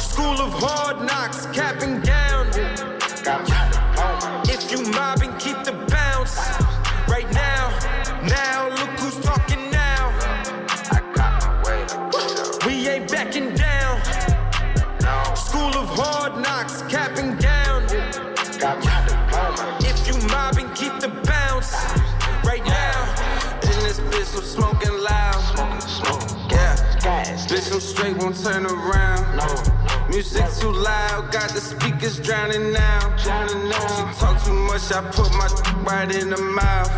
School of hard knocks, capping straight, won't turn around. Music too loud, got the speakers drowning now. She talk too much, I put my right in the mouth.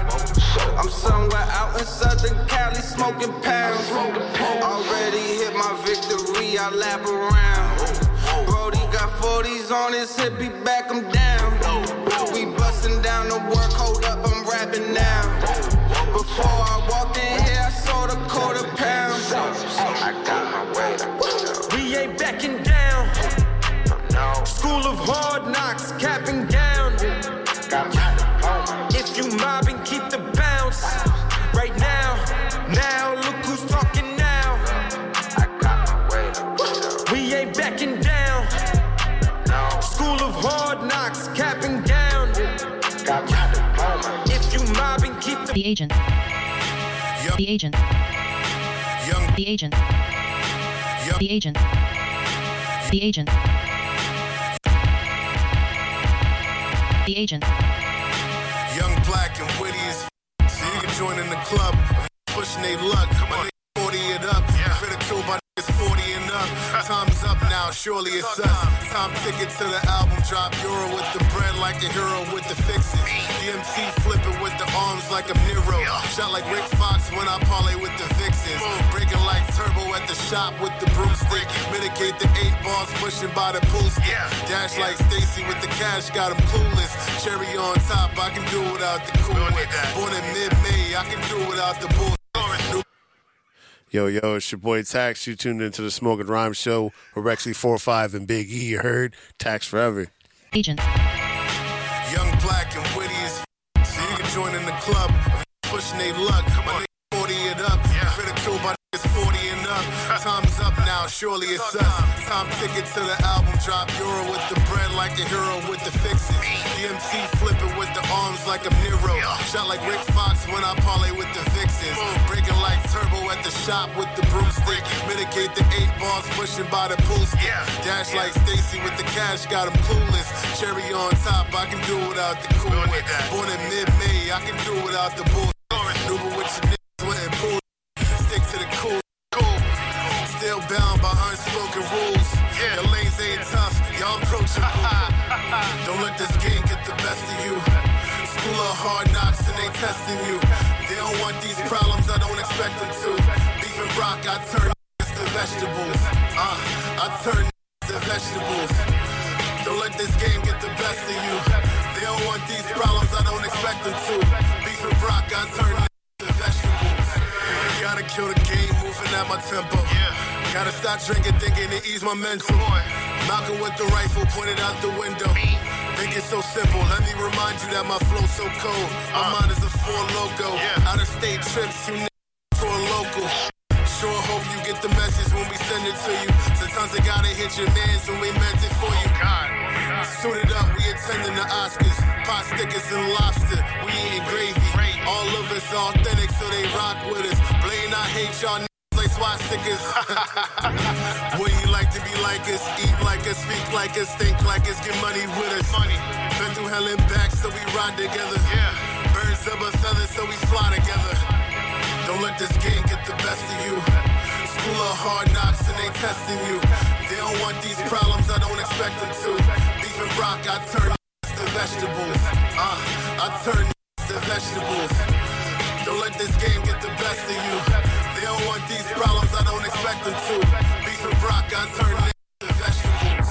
I'm somewhere out in Southern Cali smoking pounds. Already hit my victory, I lap around. Brody got 40s on his hip, he back him down. We busting down the work, hold up, I'm rapping now. Before I walked in here, I saw the quarter pound. I got my weight We ain't backing down. School of hard knocks, capping down. If you mobbing, keep the bounce. Right now, now look who's talking now. We ain't backing down. School of hard knocks, capping down. If you mobbing, keep the The agent. The agent. The agent. The agent. The agent. The agent. Young, black, and witty as so you can join in the club. Pushing they luck, my niggas 40 it up. yeah. Critical, my 40. Time's up now, surely it's us. Time ticket to the album drop. Euro with the bread like a hero with the fixes. DMT flipping with the arms like a Nero. Shot like Rick Fox when I parlay with the vixens. Breaking like turbo at the shop with the broomstick. Mitigate the eight balls pushing by the pool stick. Dash like Stacy with the cash, got him clueless. Cherry on top, I can do without the cool. Born in mid-May, I can do without the bull. Yo, yo, it's your boy Tax. You tuned into the Smoking Rhyme Show with Rexy 45 and Big E. You heard? Tax forever. Agent. Young, black, and witty as f- So you can join in the club. Pushing they luck. My niggas 40 it up. Critical now, surely it's us. Time ticket to the album drop. Euro with the bread like a hero with the fixes. DMT flipping with the arms like a Nero. Shot like Rick Fox when I parlay with the vixens. Breaking like turbo at the shop with the broomstick. Mitigate the eight balls pushing by the pool stick. Dash like Stacy with the cash, got him clueless. Cherry on top, I can do without the cool. Born in mid-May, I can do without the bull. Maneuver with your niggas, went and pull. Stick to the cool. Cool. Still bound by unspoken rules. Your lanes ain't tough, y'all approachable. Don't let this game get the best of you. School of hard knocks and they testing you. They don't want these problems, I don't expect them to. Beef and rock, I turn to vegetables. Uh, I turn to vegetables. Don't let this game get the best of you. They don't want these problems, I don't expect them to. Beef and rock, I turn to vegetables. Gotta kill the game, moving at my tempo. Gotta stop drinking, thinking to ease my mental. Malcolm with the rifle pointed out the window. Think it's so simple. Let me remind you that my flow's so cold. My mind is a four logo. Out of state trips, you niggas for a local. Sure hope you get the message when we send it to you. Sometimes I gotta hit your mans when we meant it for you. God. Suited up, we attending the Oscars. Pot stickers and lobster, we eating gravy. All of us authentic, so they rock with us. Blaine, I hate y'all swastikas. Wouldn't you like to be like us? Eat like us, speak like us, think like us, get money with us. Money. Been through hell and back, so we ride together. Yeah. Birds of a feather, so we fly together. Don't let this game get the best of you. School of hard knocks and they testing you. They don't want these problems, I don't expect them to. Beef and rock, I turn to vegetables. Uh, I turn to vegetables. Don't let this game get the best of you. They don't want these problems, I don't expect them to. Beef and rock, I turn to vegetables.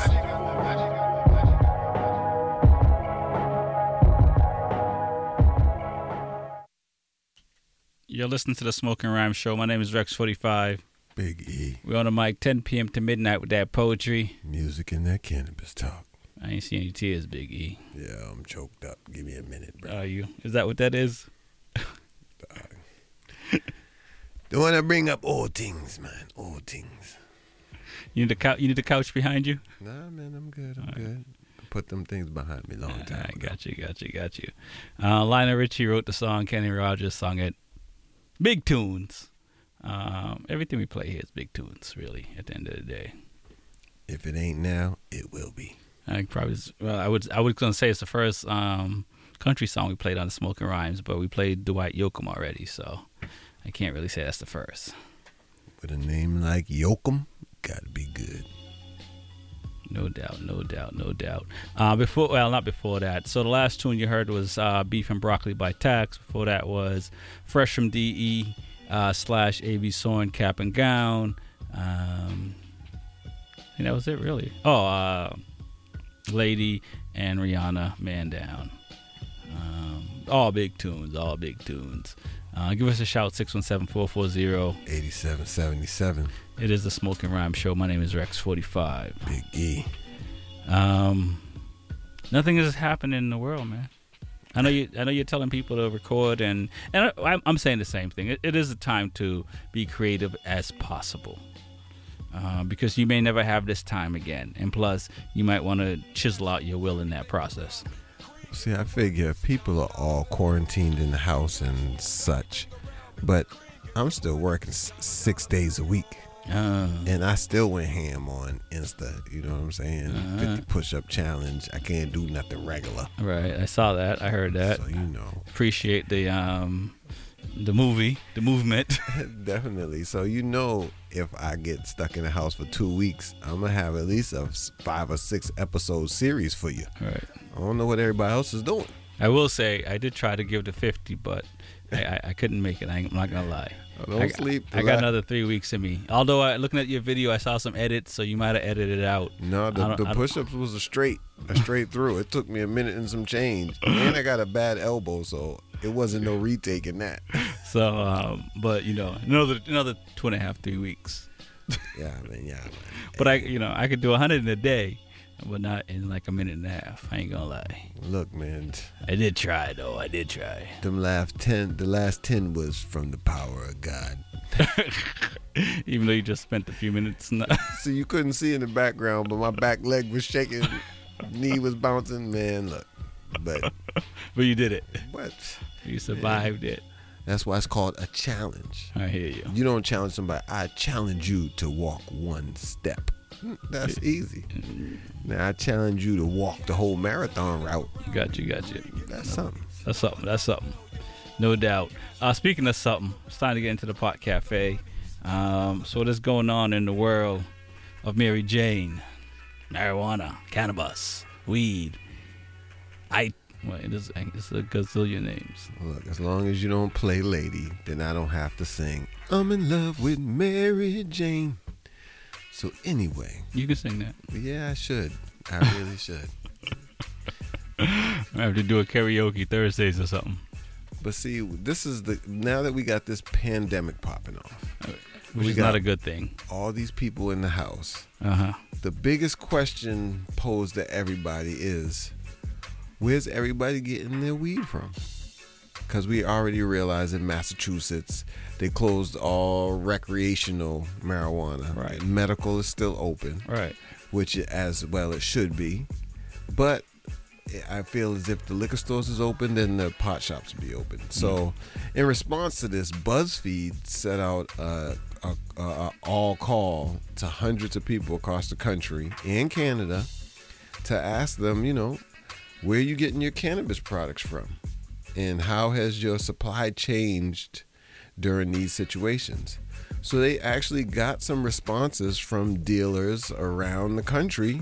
You're listening to the Smoking Rhyme Show. My name is Rex45. Big E. We're on the mic 10 p.m. to midnight with that poetry. Music and that cannabis talk. I ain't see any tears, Big E. Yeah, I'm choked up. Give me a minute, bro. Are you? Is that what that is? Don't want to bring up old things, man. Old things. You need a couch. You need a couch behind you. Nah, man, I'm good. I'm good. I put them things behind me long time. I got you. Got you. Got you. Uh, Lionel Richie wrote the song. Kenny Rogers sung it. Big tunes. Um, everything we play here is big tunes. Really, at the end of the day. If it ain't now, it will be. I probably well, I would I was gonna say it's the first um, country song we played on the Smoking Rhymes, but we played Dwight Yoakam already, so I can't really say that's the first. With a name like Yoakam, gotta be good. No doubt, no doubt, no doubt. Uh, before, well, not before that. So the last tune you heard was uh, "Beef and Broccoli" by Tax. Before that was "Fresh from DE" uh, slash A.B. Soren Cap and Gown. Um, and that was it, really. Oh, uh, Lady and Rihanna, Man Down. Um, all big tunes, all big tunes. Uh, give us a shout, 617-440-8777. It is the Smoking Rhyme Show. My name is Rex45. Big E. Um, nothing is happening in the world, man. I know you. I know you're telling people to record, and and I, I'm saying the same thing. It, it is a time to be creative as possible, uh, because you may never have this time again, and plus, you might want to chisel out your will in that process. See, I figure people are all quarantined in the house and such, but I'm still working s- six days a week. Uh, and I still went ham on Insta. You know what I'm saying? Uh-huh. 50 push up challenge. I can't do nothing regular. Right, I saw that. I heard that. So you know. Appreciate the um, The movie, the movement. Definitely. So you know, if I get stuck in the house for two weeks, I'm gonna have at least a five or six episode series for you. Right. I don't know what everybody else is doing. I will say I did try to give the 50, but I, I, I couldn't make it. I I'm not gonna lie. Oh, don't I, sleep. I got another three weeks in me. Although I, looking at your video, I saw some edits, so you might have edited it out. No, the, the push-ups was a straight, a straight through. It took me a minute and some change, and I got a bad elbow, so it wasn't no retaking that. So, um, but you know, another another two and a half, three weeks. Yeah, man. Yeah, man. But I, you know, I could do 100 in a day, but not in like a minute and a half. I ain't gonna lie. Look, man. I did try though. I did try. Them last ten, the last ten was from the power of God. Even though you just spent a few minutes. n- So you couldn't see in the background, but my back leg was shaking, knee was bouncing. Man, look, but but you did it. what? You survived it. That's why it's called a challenge. I hear you. You don't challenge somebody. I challenge you to walk one step. That's easy. Now I challenge you to walk the whole marathon route. Got you. Got you. That's something. That's something. That's something. No doubt. Uh, speaking of something, it's time to get into the pot cafe. Um, so what is going on in the world of Mary Jane, marijuana, cannabis, weed? I well, it is it's a gazillion names. Look, as long as you don't play lady, then I don't have to sing. I'm in love with Mary Jane. So anyway, You can sing that. yeah, I should. I really should. I have to do a karaoke Thursdays or something, But see, this is the now that we got this pandemic popping off, which We is not a good thing. all these people in the house. Uh huh. The biggest question posed to everybody is, where's everybody getting their weed from? Because we already realized in Massachusetts they closed all recreational marijuana. Right. Medical is still open. Right. Which as well it should be, but I feel as if the liquor stores is open, then the pot shops will be open. Mm. So, in response to this, BuzzFeed set out a, a, a, a all call to hundreds of people across the country and Canada to ask them, you know, where you getting your cannabis products from, and how has your supply changed during these situations. So they actually got some responses from dealers around the country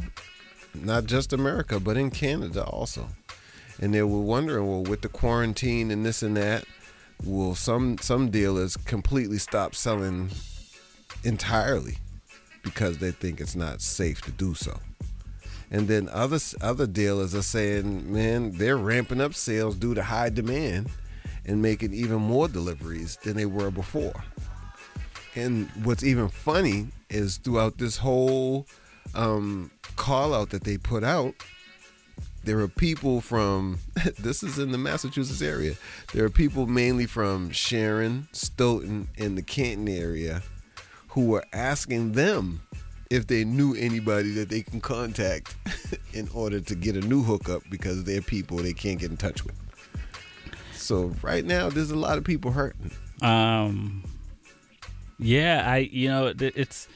not just America, but in Canada also. And they were wondering, well, with the quarantine and this and that, will some some dealers completely stop selling entirely because they think it's not safe to do so. And then other other dealers are saying, man, they're ramping up sales due to high demand and making even more deliveries than they were before. And what's even funny is throughout this whole um, call out that they put out, there are people from this is in the Massachusetts area. There are people mainly from Sharon, Stoughton, and the Canton area who were asking them if they knew anybody that they can contact in order to get a new hookup because they're people they can't get in touch with. So right now, there's a lot of people hurting. Um, yeah, I you know it's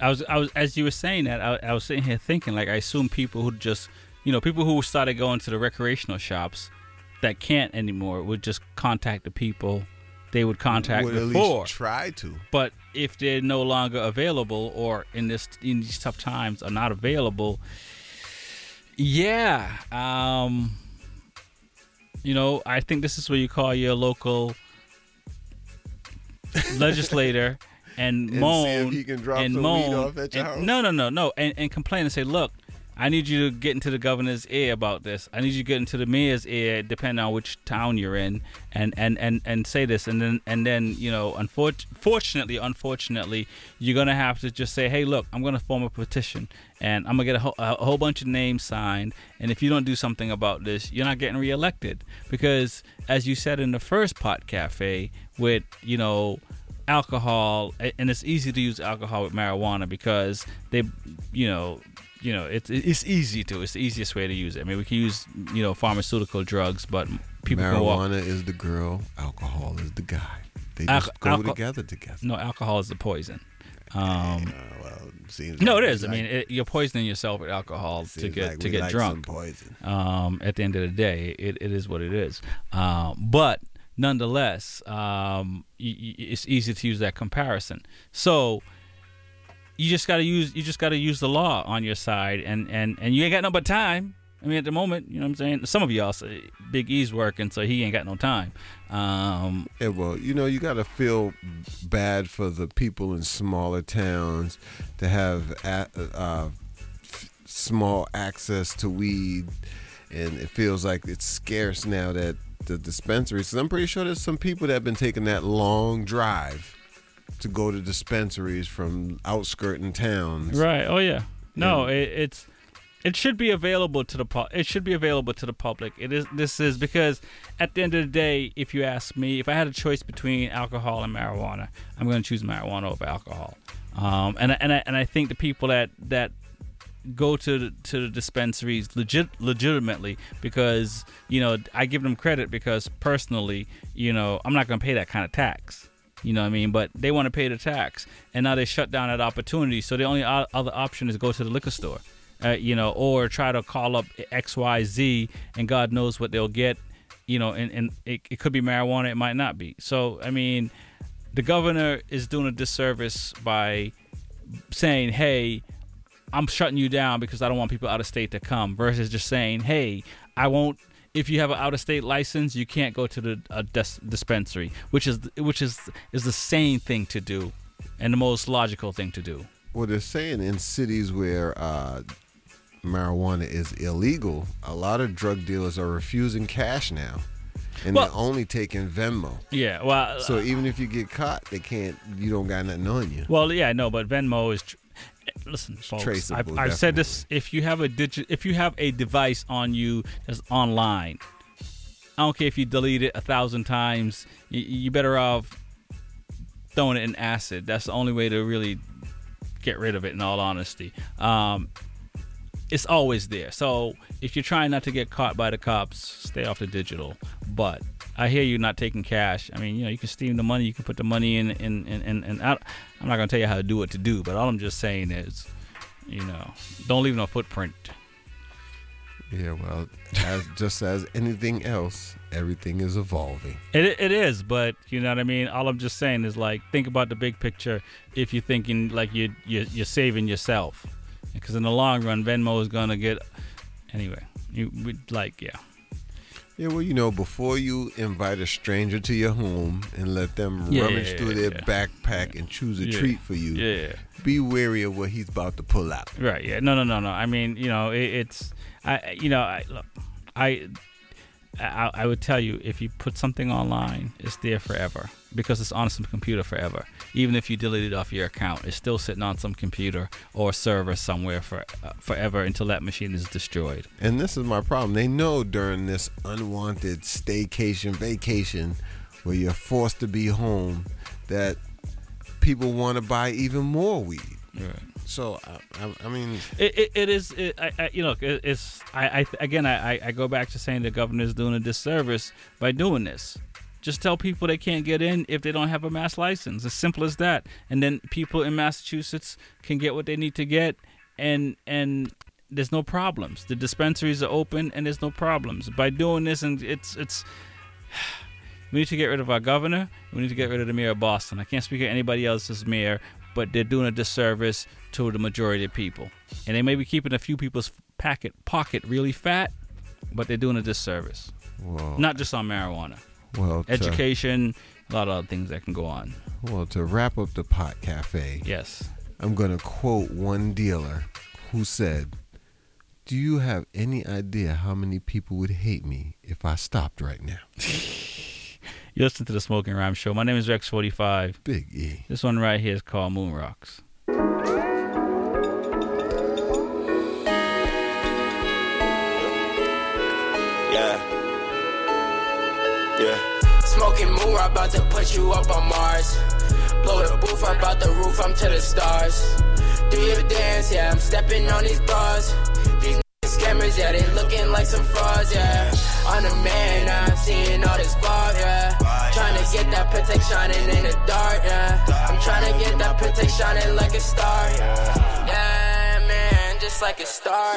I was I was as you were saying that I, I was sitting here thinking like I assume people who just you know people who started going to the recreational shops that can't anymore would just contact the people they would contact Would at least before. try to. But if they're no longer available or in this in these tough times are not available, yeah, um, you know, I think this is where you call your local legislator and, And moan he can drop and moan. off at your and- No, no, no, no, and, and complain and say, look. I need you to get into the governor's ear about this. I need you to get into the mayor's ear, depending on which town you're in, and and and, and say this. And then and then you know, unfortunately, unfortunately, you're gonna have to just say, hey, look, I'm gonna form a petition, and I'm gonna get a, whole- a whole bunch of names signed. And if you don't do something about this, you're not getting reelected because, as you said in the first pot cafe, with you know alcohol and it's easy to use alcohol with marijuana because they you know you know it's it's easy to it's the easiest way to use it i mean we can use you know pharmaceutical drugs but people Marijuana is the girl, alcohol is the guy. They Alco- just go alco- together together. no alcohol is the poison um well, seems no like it is i mean it, you're poisoning yourself with alcohol to get like to get like drunk poison. um at the end of the day it, it is what it is um but nonetheless, um, y- y- it's easy to use that comparison. So you just gotta use you just gotta use the law on your side, and and and you ain't got no but time. I mean, at the moment, you know what I'm saying. Some of y'all, say Big E's working, so he ain't got no time. Um, Yeah, well, you know, you got to feel bad for the people in smaller towns to have uh, small access to weed, and it feels like it's scarce now that the dispensaries. I'm pretty sure there's some people that have been taking that long drive to go to dispensaries from outskirting towns. Right. Oh yeah. No, it, it's it should be available to the pu- it should be available to the public. It is this is because at the end of the day, if you ask me, if I had a choice between alcohol and marijuana, I'm going to choose marijuana over alcohol. Um, and I- and I, and I think the people that that go to the, to the dispensaries legit legitimately because you know I give them credit because personally, you know, I'm not going to pay that kind of tax. You know what I mean? But they want to pay the tax, and now they shut down that opportunity. So the only other option is go to the liquor store, uh, you know, or try to call up X Y Z, and God knows what they'll get. You know, and, and it, it could be marijuana, it might not be. So I mean, the governor is doing a disservice by saying, "Hey, I'm shutting you down because I don't want people out of state to come," versus just saying, "Hey, I won't." If you have an out of state license, you can't go to the uh, dis- dispensary, which is which is is the same thing to do, and the most logical thing to do. Well, they're saying in cities where uh, marijuana is illegal, a lot of drug dealers are refusing cash now, and Well- they're only taking Venmo. Yeah, well, So even if you get caught, they can't. You don't got nothing on you. Well, yeah, no, but Venmo is. Listen, folks. I've, I've said this. If you have a digit, if you have a device on you that's online, I don't care if you delete it a thousand times. You, you better off throwing it in acid. That's the only way to really get rid of it. In all honesty, um, it's always there. So if you're trying not to get caught by the cops, stay off the digital. But I hear you not taking cash. I mean, you know, you can steam the money. You can put the money in, in, in, in, in out. I'm not gonna tell you how to do what to do, but all I'm just saying is, you know, don't leave no footprint. Yeah, well, as just as anything else, everything is evolving. It it is, but you know what I mean. All I'm just saying is like think about the big picture. If you're thinking like you you you're saving yourself, because in the long run, Venmo is gonna get anyway. You would like yeah. Yeah, well, you know, before you invite a stranger to your home and let them Yeah, rummage through their yeah. backpack and choose a Yeah, treat for you, yeah. be wary of what he's about to pull out. Right. Yeah. No. No. No. No. I mean, you know, it, it's I. You know, I look. I, I. I would tell you if you put something online, it's there forever because it's on some computer forever. Even if you delete it off your account, it's still sitting on some computer or server somewhere for uh, forever until that machine is destroyed. And this is my problem. They know during this unwanted staycation, vacation, where you're forced to be home, that people want to buy even more weed. Right. So, I, I, I mean, It, it, it is, it, I, I, you know, it, it's, I, I, again, I, I- I go back to saying the governor is doing a disservice by doing this. Just tell people they can't get in if they don't have a mass license. As simple as that. And then people in Massachusetts can get what they need to get, and and there's no problems. The dispensaries are open, and there's no problems by doing this. And it's it's. We need to get rid of our governor. We need to get rid of the mayor of Boston. I can't speak of anybody else as mayor, but they're doing a disservice to the majority of people. And they may be keeping a few people's packet pocket really fat, but they're doing a disservice. Whoa. Not just on marijuana. Well, to- education, a lot of other things that can go on. well, to wrap up the pot cafe, Yes. I'm going to quote one dealer who said, Do you have any idea how many people would hate me if I stopped right now? You listen to the Smoking Rhyme Show. My name is Rex45. Big E. This one right here is called Moon Rocks. Yeah. Smoking moon, I'm about to put you up on Mars. Blow the booth, I'm about the roof, I'm to the stars. Do your dance, yeah, I'm stepping on these bras. These scammers, yeah, they looking like some frauds, yeah. I'm the man, I'm seeing all this bar, yeah. Trying to get that Patek shining in the dark, yeah. I'm trying to get that Patek shining like a star, yeah. Just just like a star.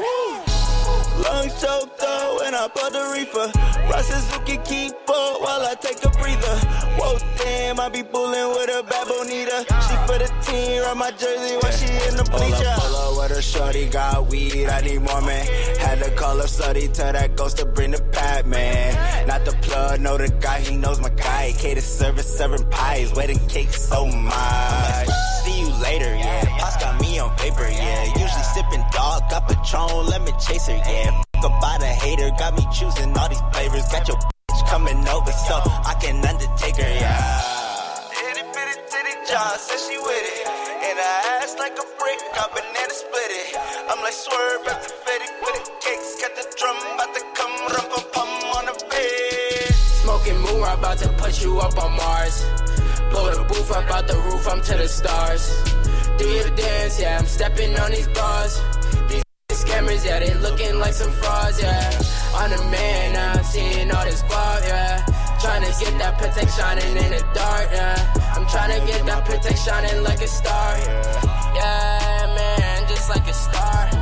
Lungs choked up and I put the reefer. Ross Suzuki keep up while I take a breather. Whoa, damn, I be bullin' with a bad bonita. She for the team, run my jersey while she in the Pull bleacher. up, pull up with a shorty, got weed, I need more, man. Had to call up slutty, tell that ghost to bring the pat, man. Not the plug, know the guy, he knows my guy. Cater service, serving pies, wedding cake so much. See you later, yeah. Paper, yeah. Usually sipping dog, got Patron, lemon chaser, yeah. Fuck about a hater, got me choosing all these flavors. Got your bitch coming over, so I can undertake her, yeah. Itty bitty titty John said she with it. And I ass like a brick, got banana split it. I'm like swerve at the Fetty with the cakes. Got the drum about to come, rum pum pum on the bed. Smoking moon, I'm about to put you up on Mars. Blow booth up out the roof, I'm to the stars. Do your dance, yeah, I'm stepping on these bars. These scammers, yeah, they looking like some frauds, yeah. I'm the man, I'm seeing all this guap, yeah. Trying to get that shining in the dark, yeah. I'm trying to get that shining like a star. Yeah, man, just like a star.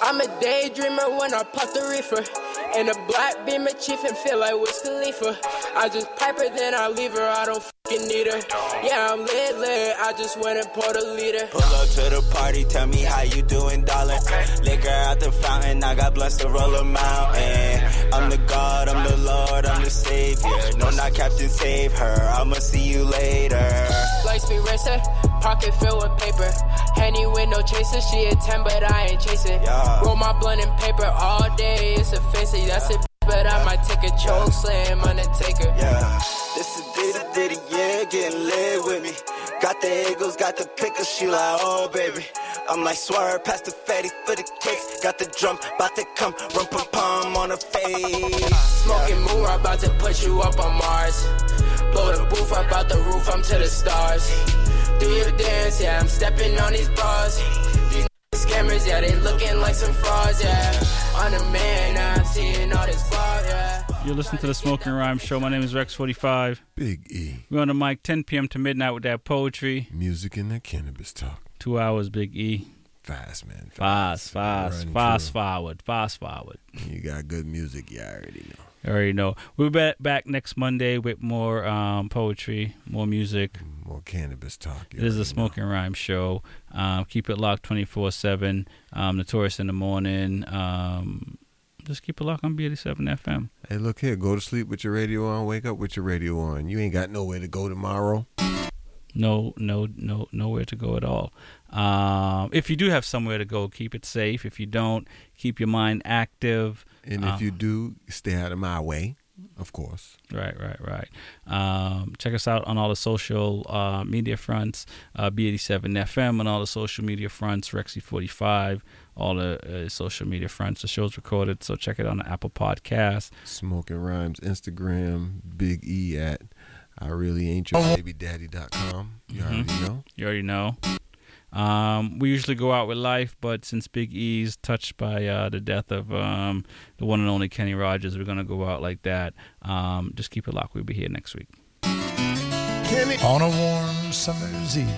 I'm a daydreamer when I puff the reefer. And a black beamer chief and feel like Wiz Khalifa. I just pipe her, then I leave her, I don't fucking need her. Yeah, I'm lit, lit, I just went and poured a liter. Pull up to the party, tell me how you doing, darling. Liquor out the fountain, I got blessed to roll a mountain. I'm the God, I'm the Lord, I'm the Savior. No, not Captain, save her. I'ma see you later. Light speed racer, pocket filled with paper. Henny with no chaser, she a 10, but I ain't chasing. Yeah. Roll my blunt and paper all day, it's a fancy, that's it. But I might take a choke slam, Undertaker. Yeah. This is ditty ditty, yeah, getting lit with me. Got the Eagles, got the pickles, she like, oh baby. I'm like swerve past the fatty for the kicks. Got the drum, bout to come, rum pum pum on her face. Smoking moon, I'm about to put you up on Mars. Blow the booth up out the roof, I'm to the stars. Do your dance, yeah, I'm stepping on these bras. These scammers, yeah, they looking like some frauds, yeah. I'm the man, You're listening to the Smoking Rhyme Show. My name is Rex45. Big E. We're on the mic 10 p.m. to midnight with that poetry. Music and that cannabis talk. Two hours, Big E. Fast, man. Fast, fast, Running fast forward, fast forward. You got good music, you already know. You already know. We'll be back next Monday with more um, poetry, more music. More cannabis talk. It is a Smoking Rhyme show. Um, keep it locked 24 7. Um, Notorious in the morning. Um, just keep it locked on B87 FM. Hey, look here. Go to sleep with your radio on. Wake up with your radio on. You ain't got nowhere to go tomorrow. No, no, no, nowhere to go at all. Um, if you do have somewhere to go, keep it safe. If you don't, keep your mind active. And Um, if you do, stay out of my way, of course. Right, right, right. Um, check us out on all the social uh, media fronts, uh, B87 FM on all the social media fronts, Rexy45, all the uh, social media fronts. The show's recorded, so check it on the Apple Podcast. Smoking Rhymes, Instagram, Big E at I really ain't your baby daddy.com. You already Mhm. know. You already know. Um, we usually go out with life, but since Big E's touched by uh, the death of um, the one and only Kenny Rogers, we're gonna go out like that. Um, just keep it locked. We'll be here next week. On a warm summer's evening,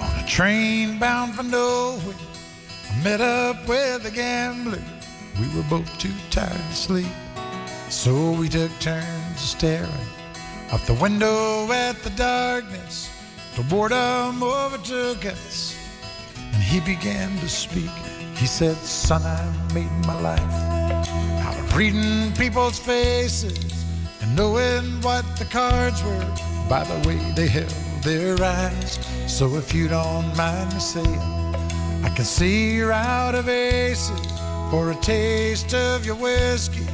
on a train bound for nowhere, I met up with a gambler. We were both too tired to sleep, so we took turns staring out the window at the darkness. The boredom overtook us, and he began to speak. He said, Son, I made my life out of reading people's faces and knowing what the cards were by the way they held their eyes. So if you don't mind me saying, I can see you're out of aces. For a taste of your whiskey,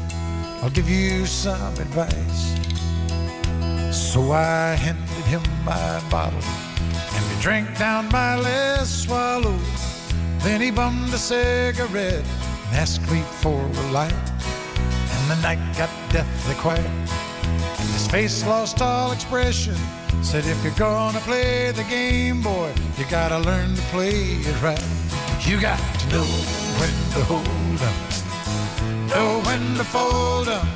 I'll give you some advice. So I handed him my bottle, and he drank down my last swallow. Then he bummed a cigarette and asked me for a light. And the night got deathly quiet, his face lost all expression. Said, if you're gonna play the game, boy, you gotta learn to play it right. You got to know when to hold 'em, know when to fold 'em,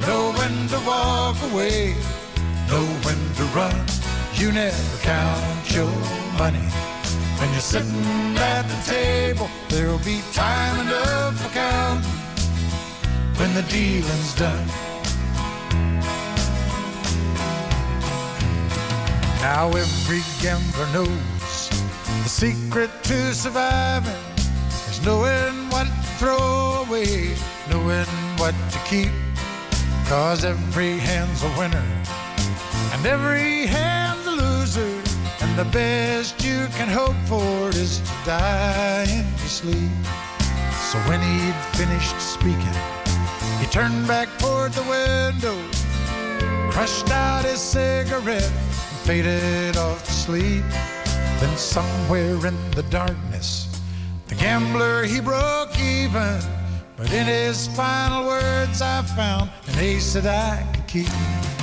know when to walk away, know when to run. You never count your money When you're sitting at the table, there'll be time enough for counting when the dealing's done. Now every gambler knows the secret to surviving is knowing what to throw away, knowing what to keep. Cause every hand's a winner and every hand's a loser. And the best you can hope for is to die in your sleep. So when he'd finished speaking, he turned back toward the window, crushed out his cigarette, faded off to sleep. Then somewhere in the darkness, the gambler he broke even. But in his final words, I found an ace that I could keep.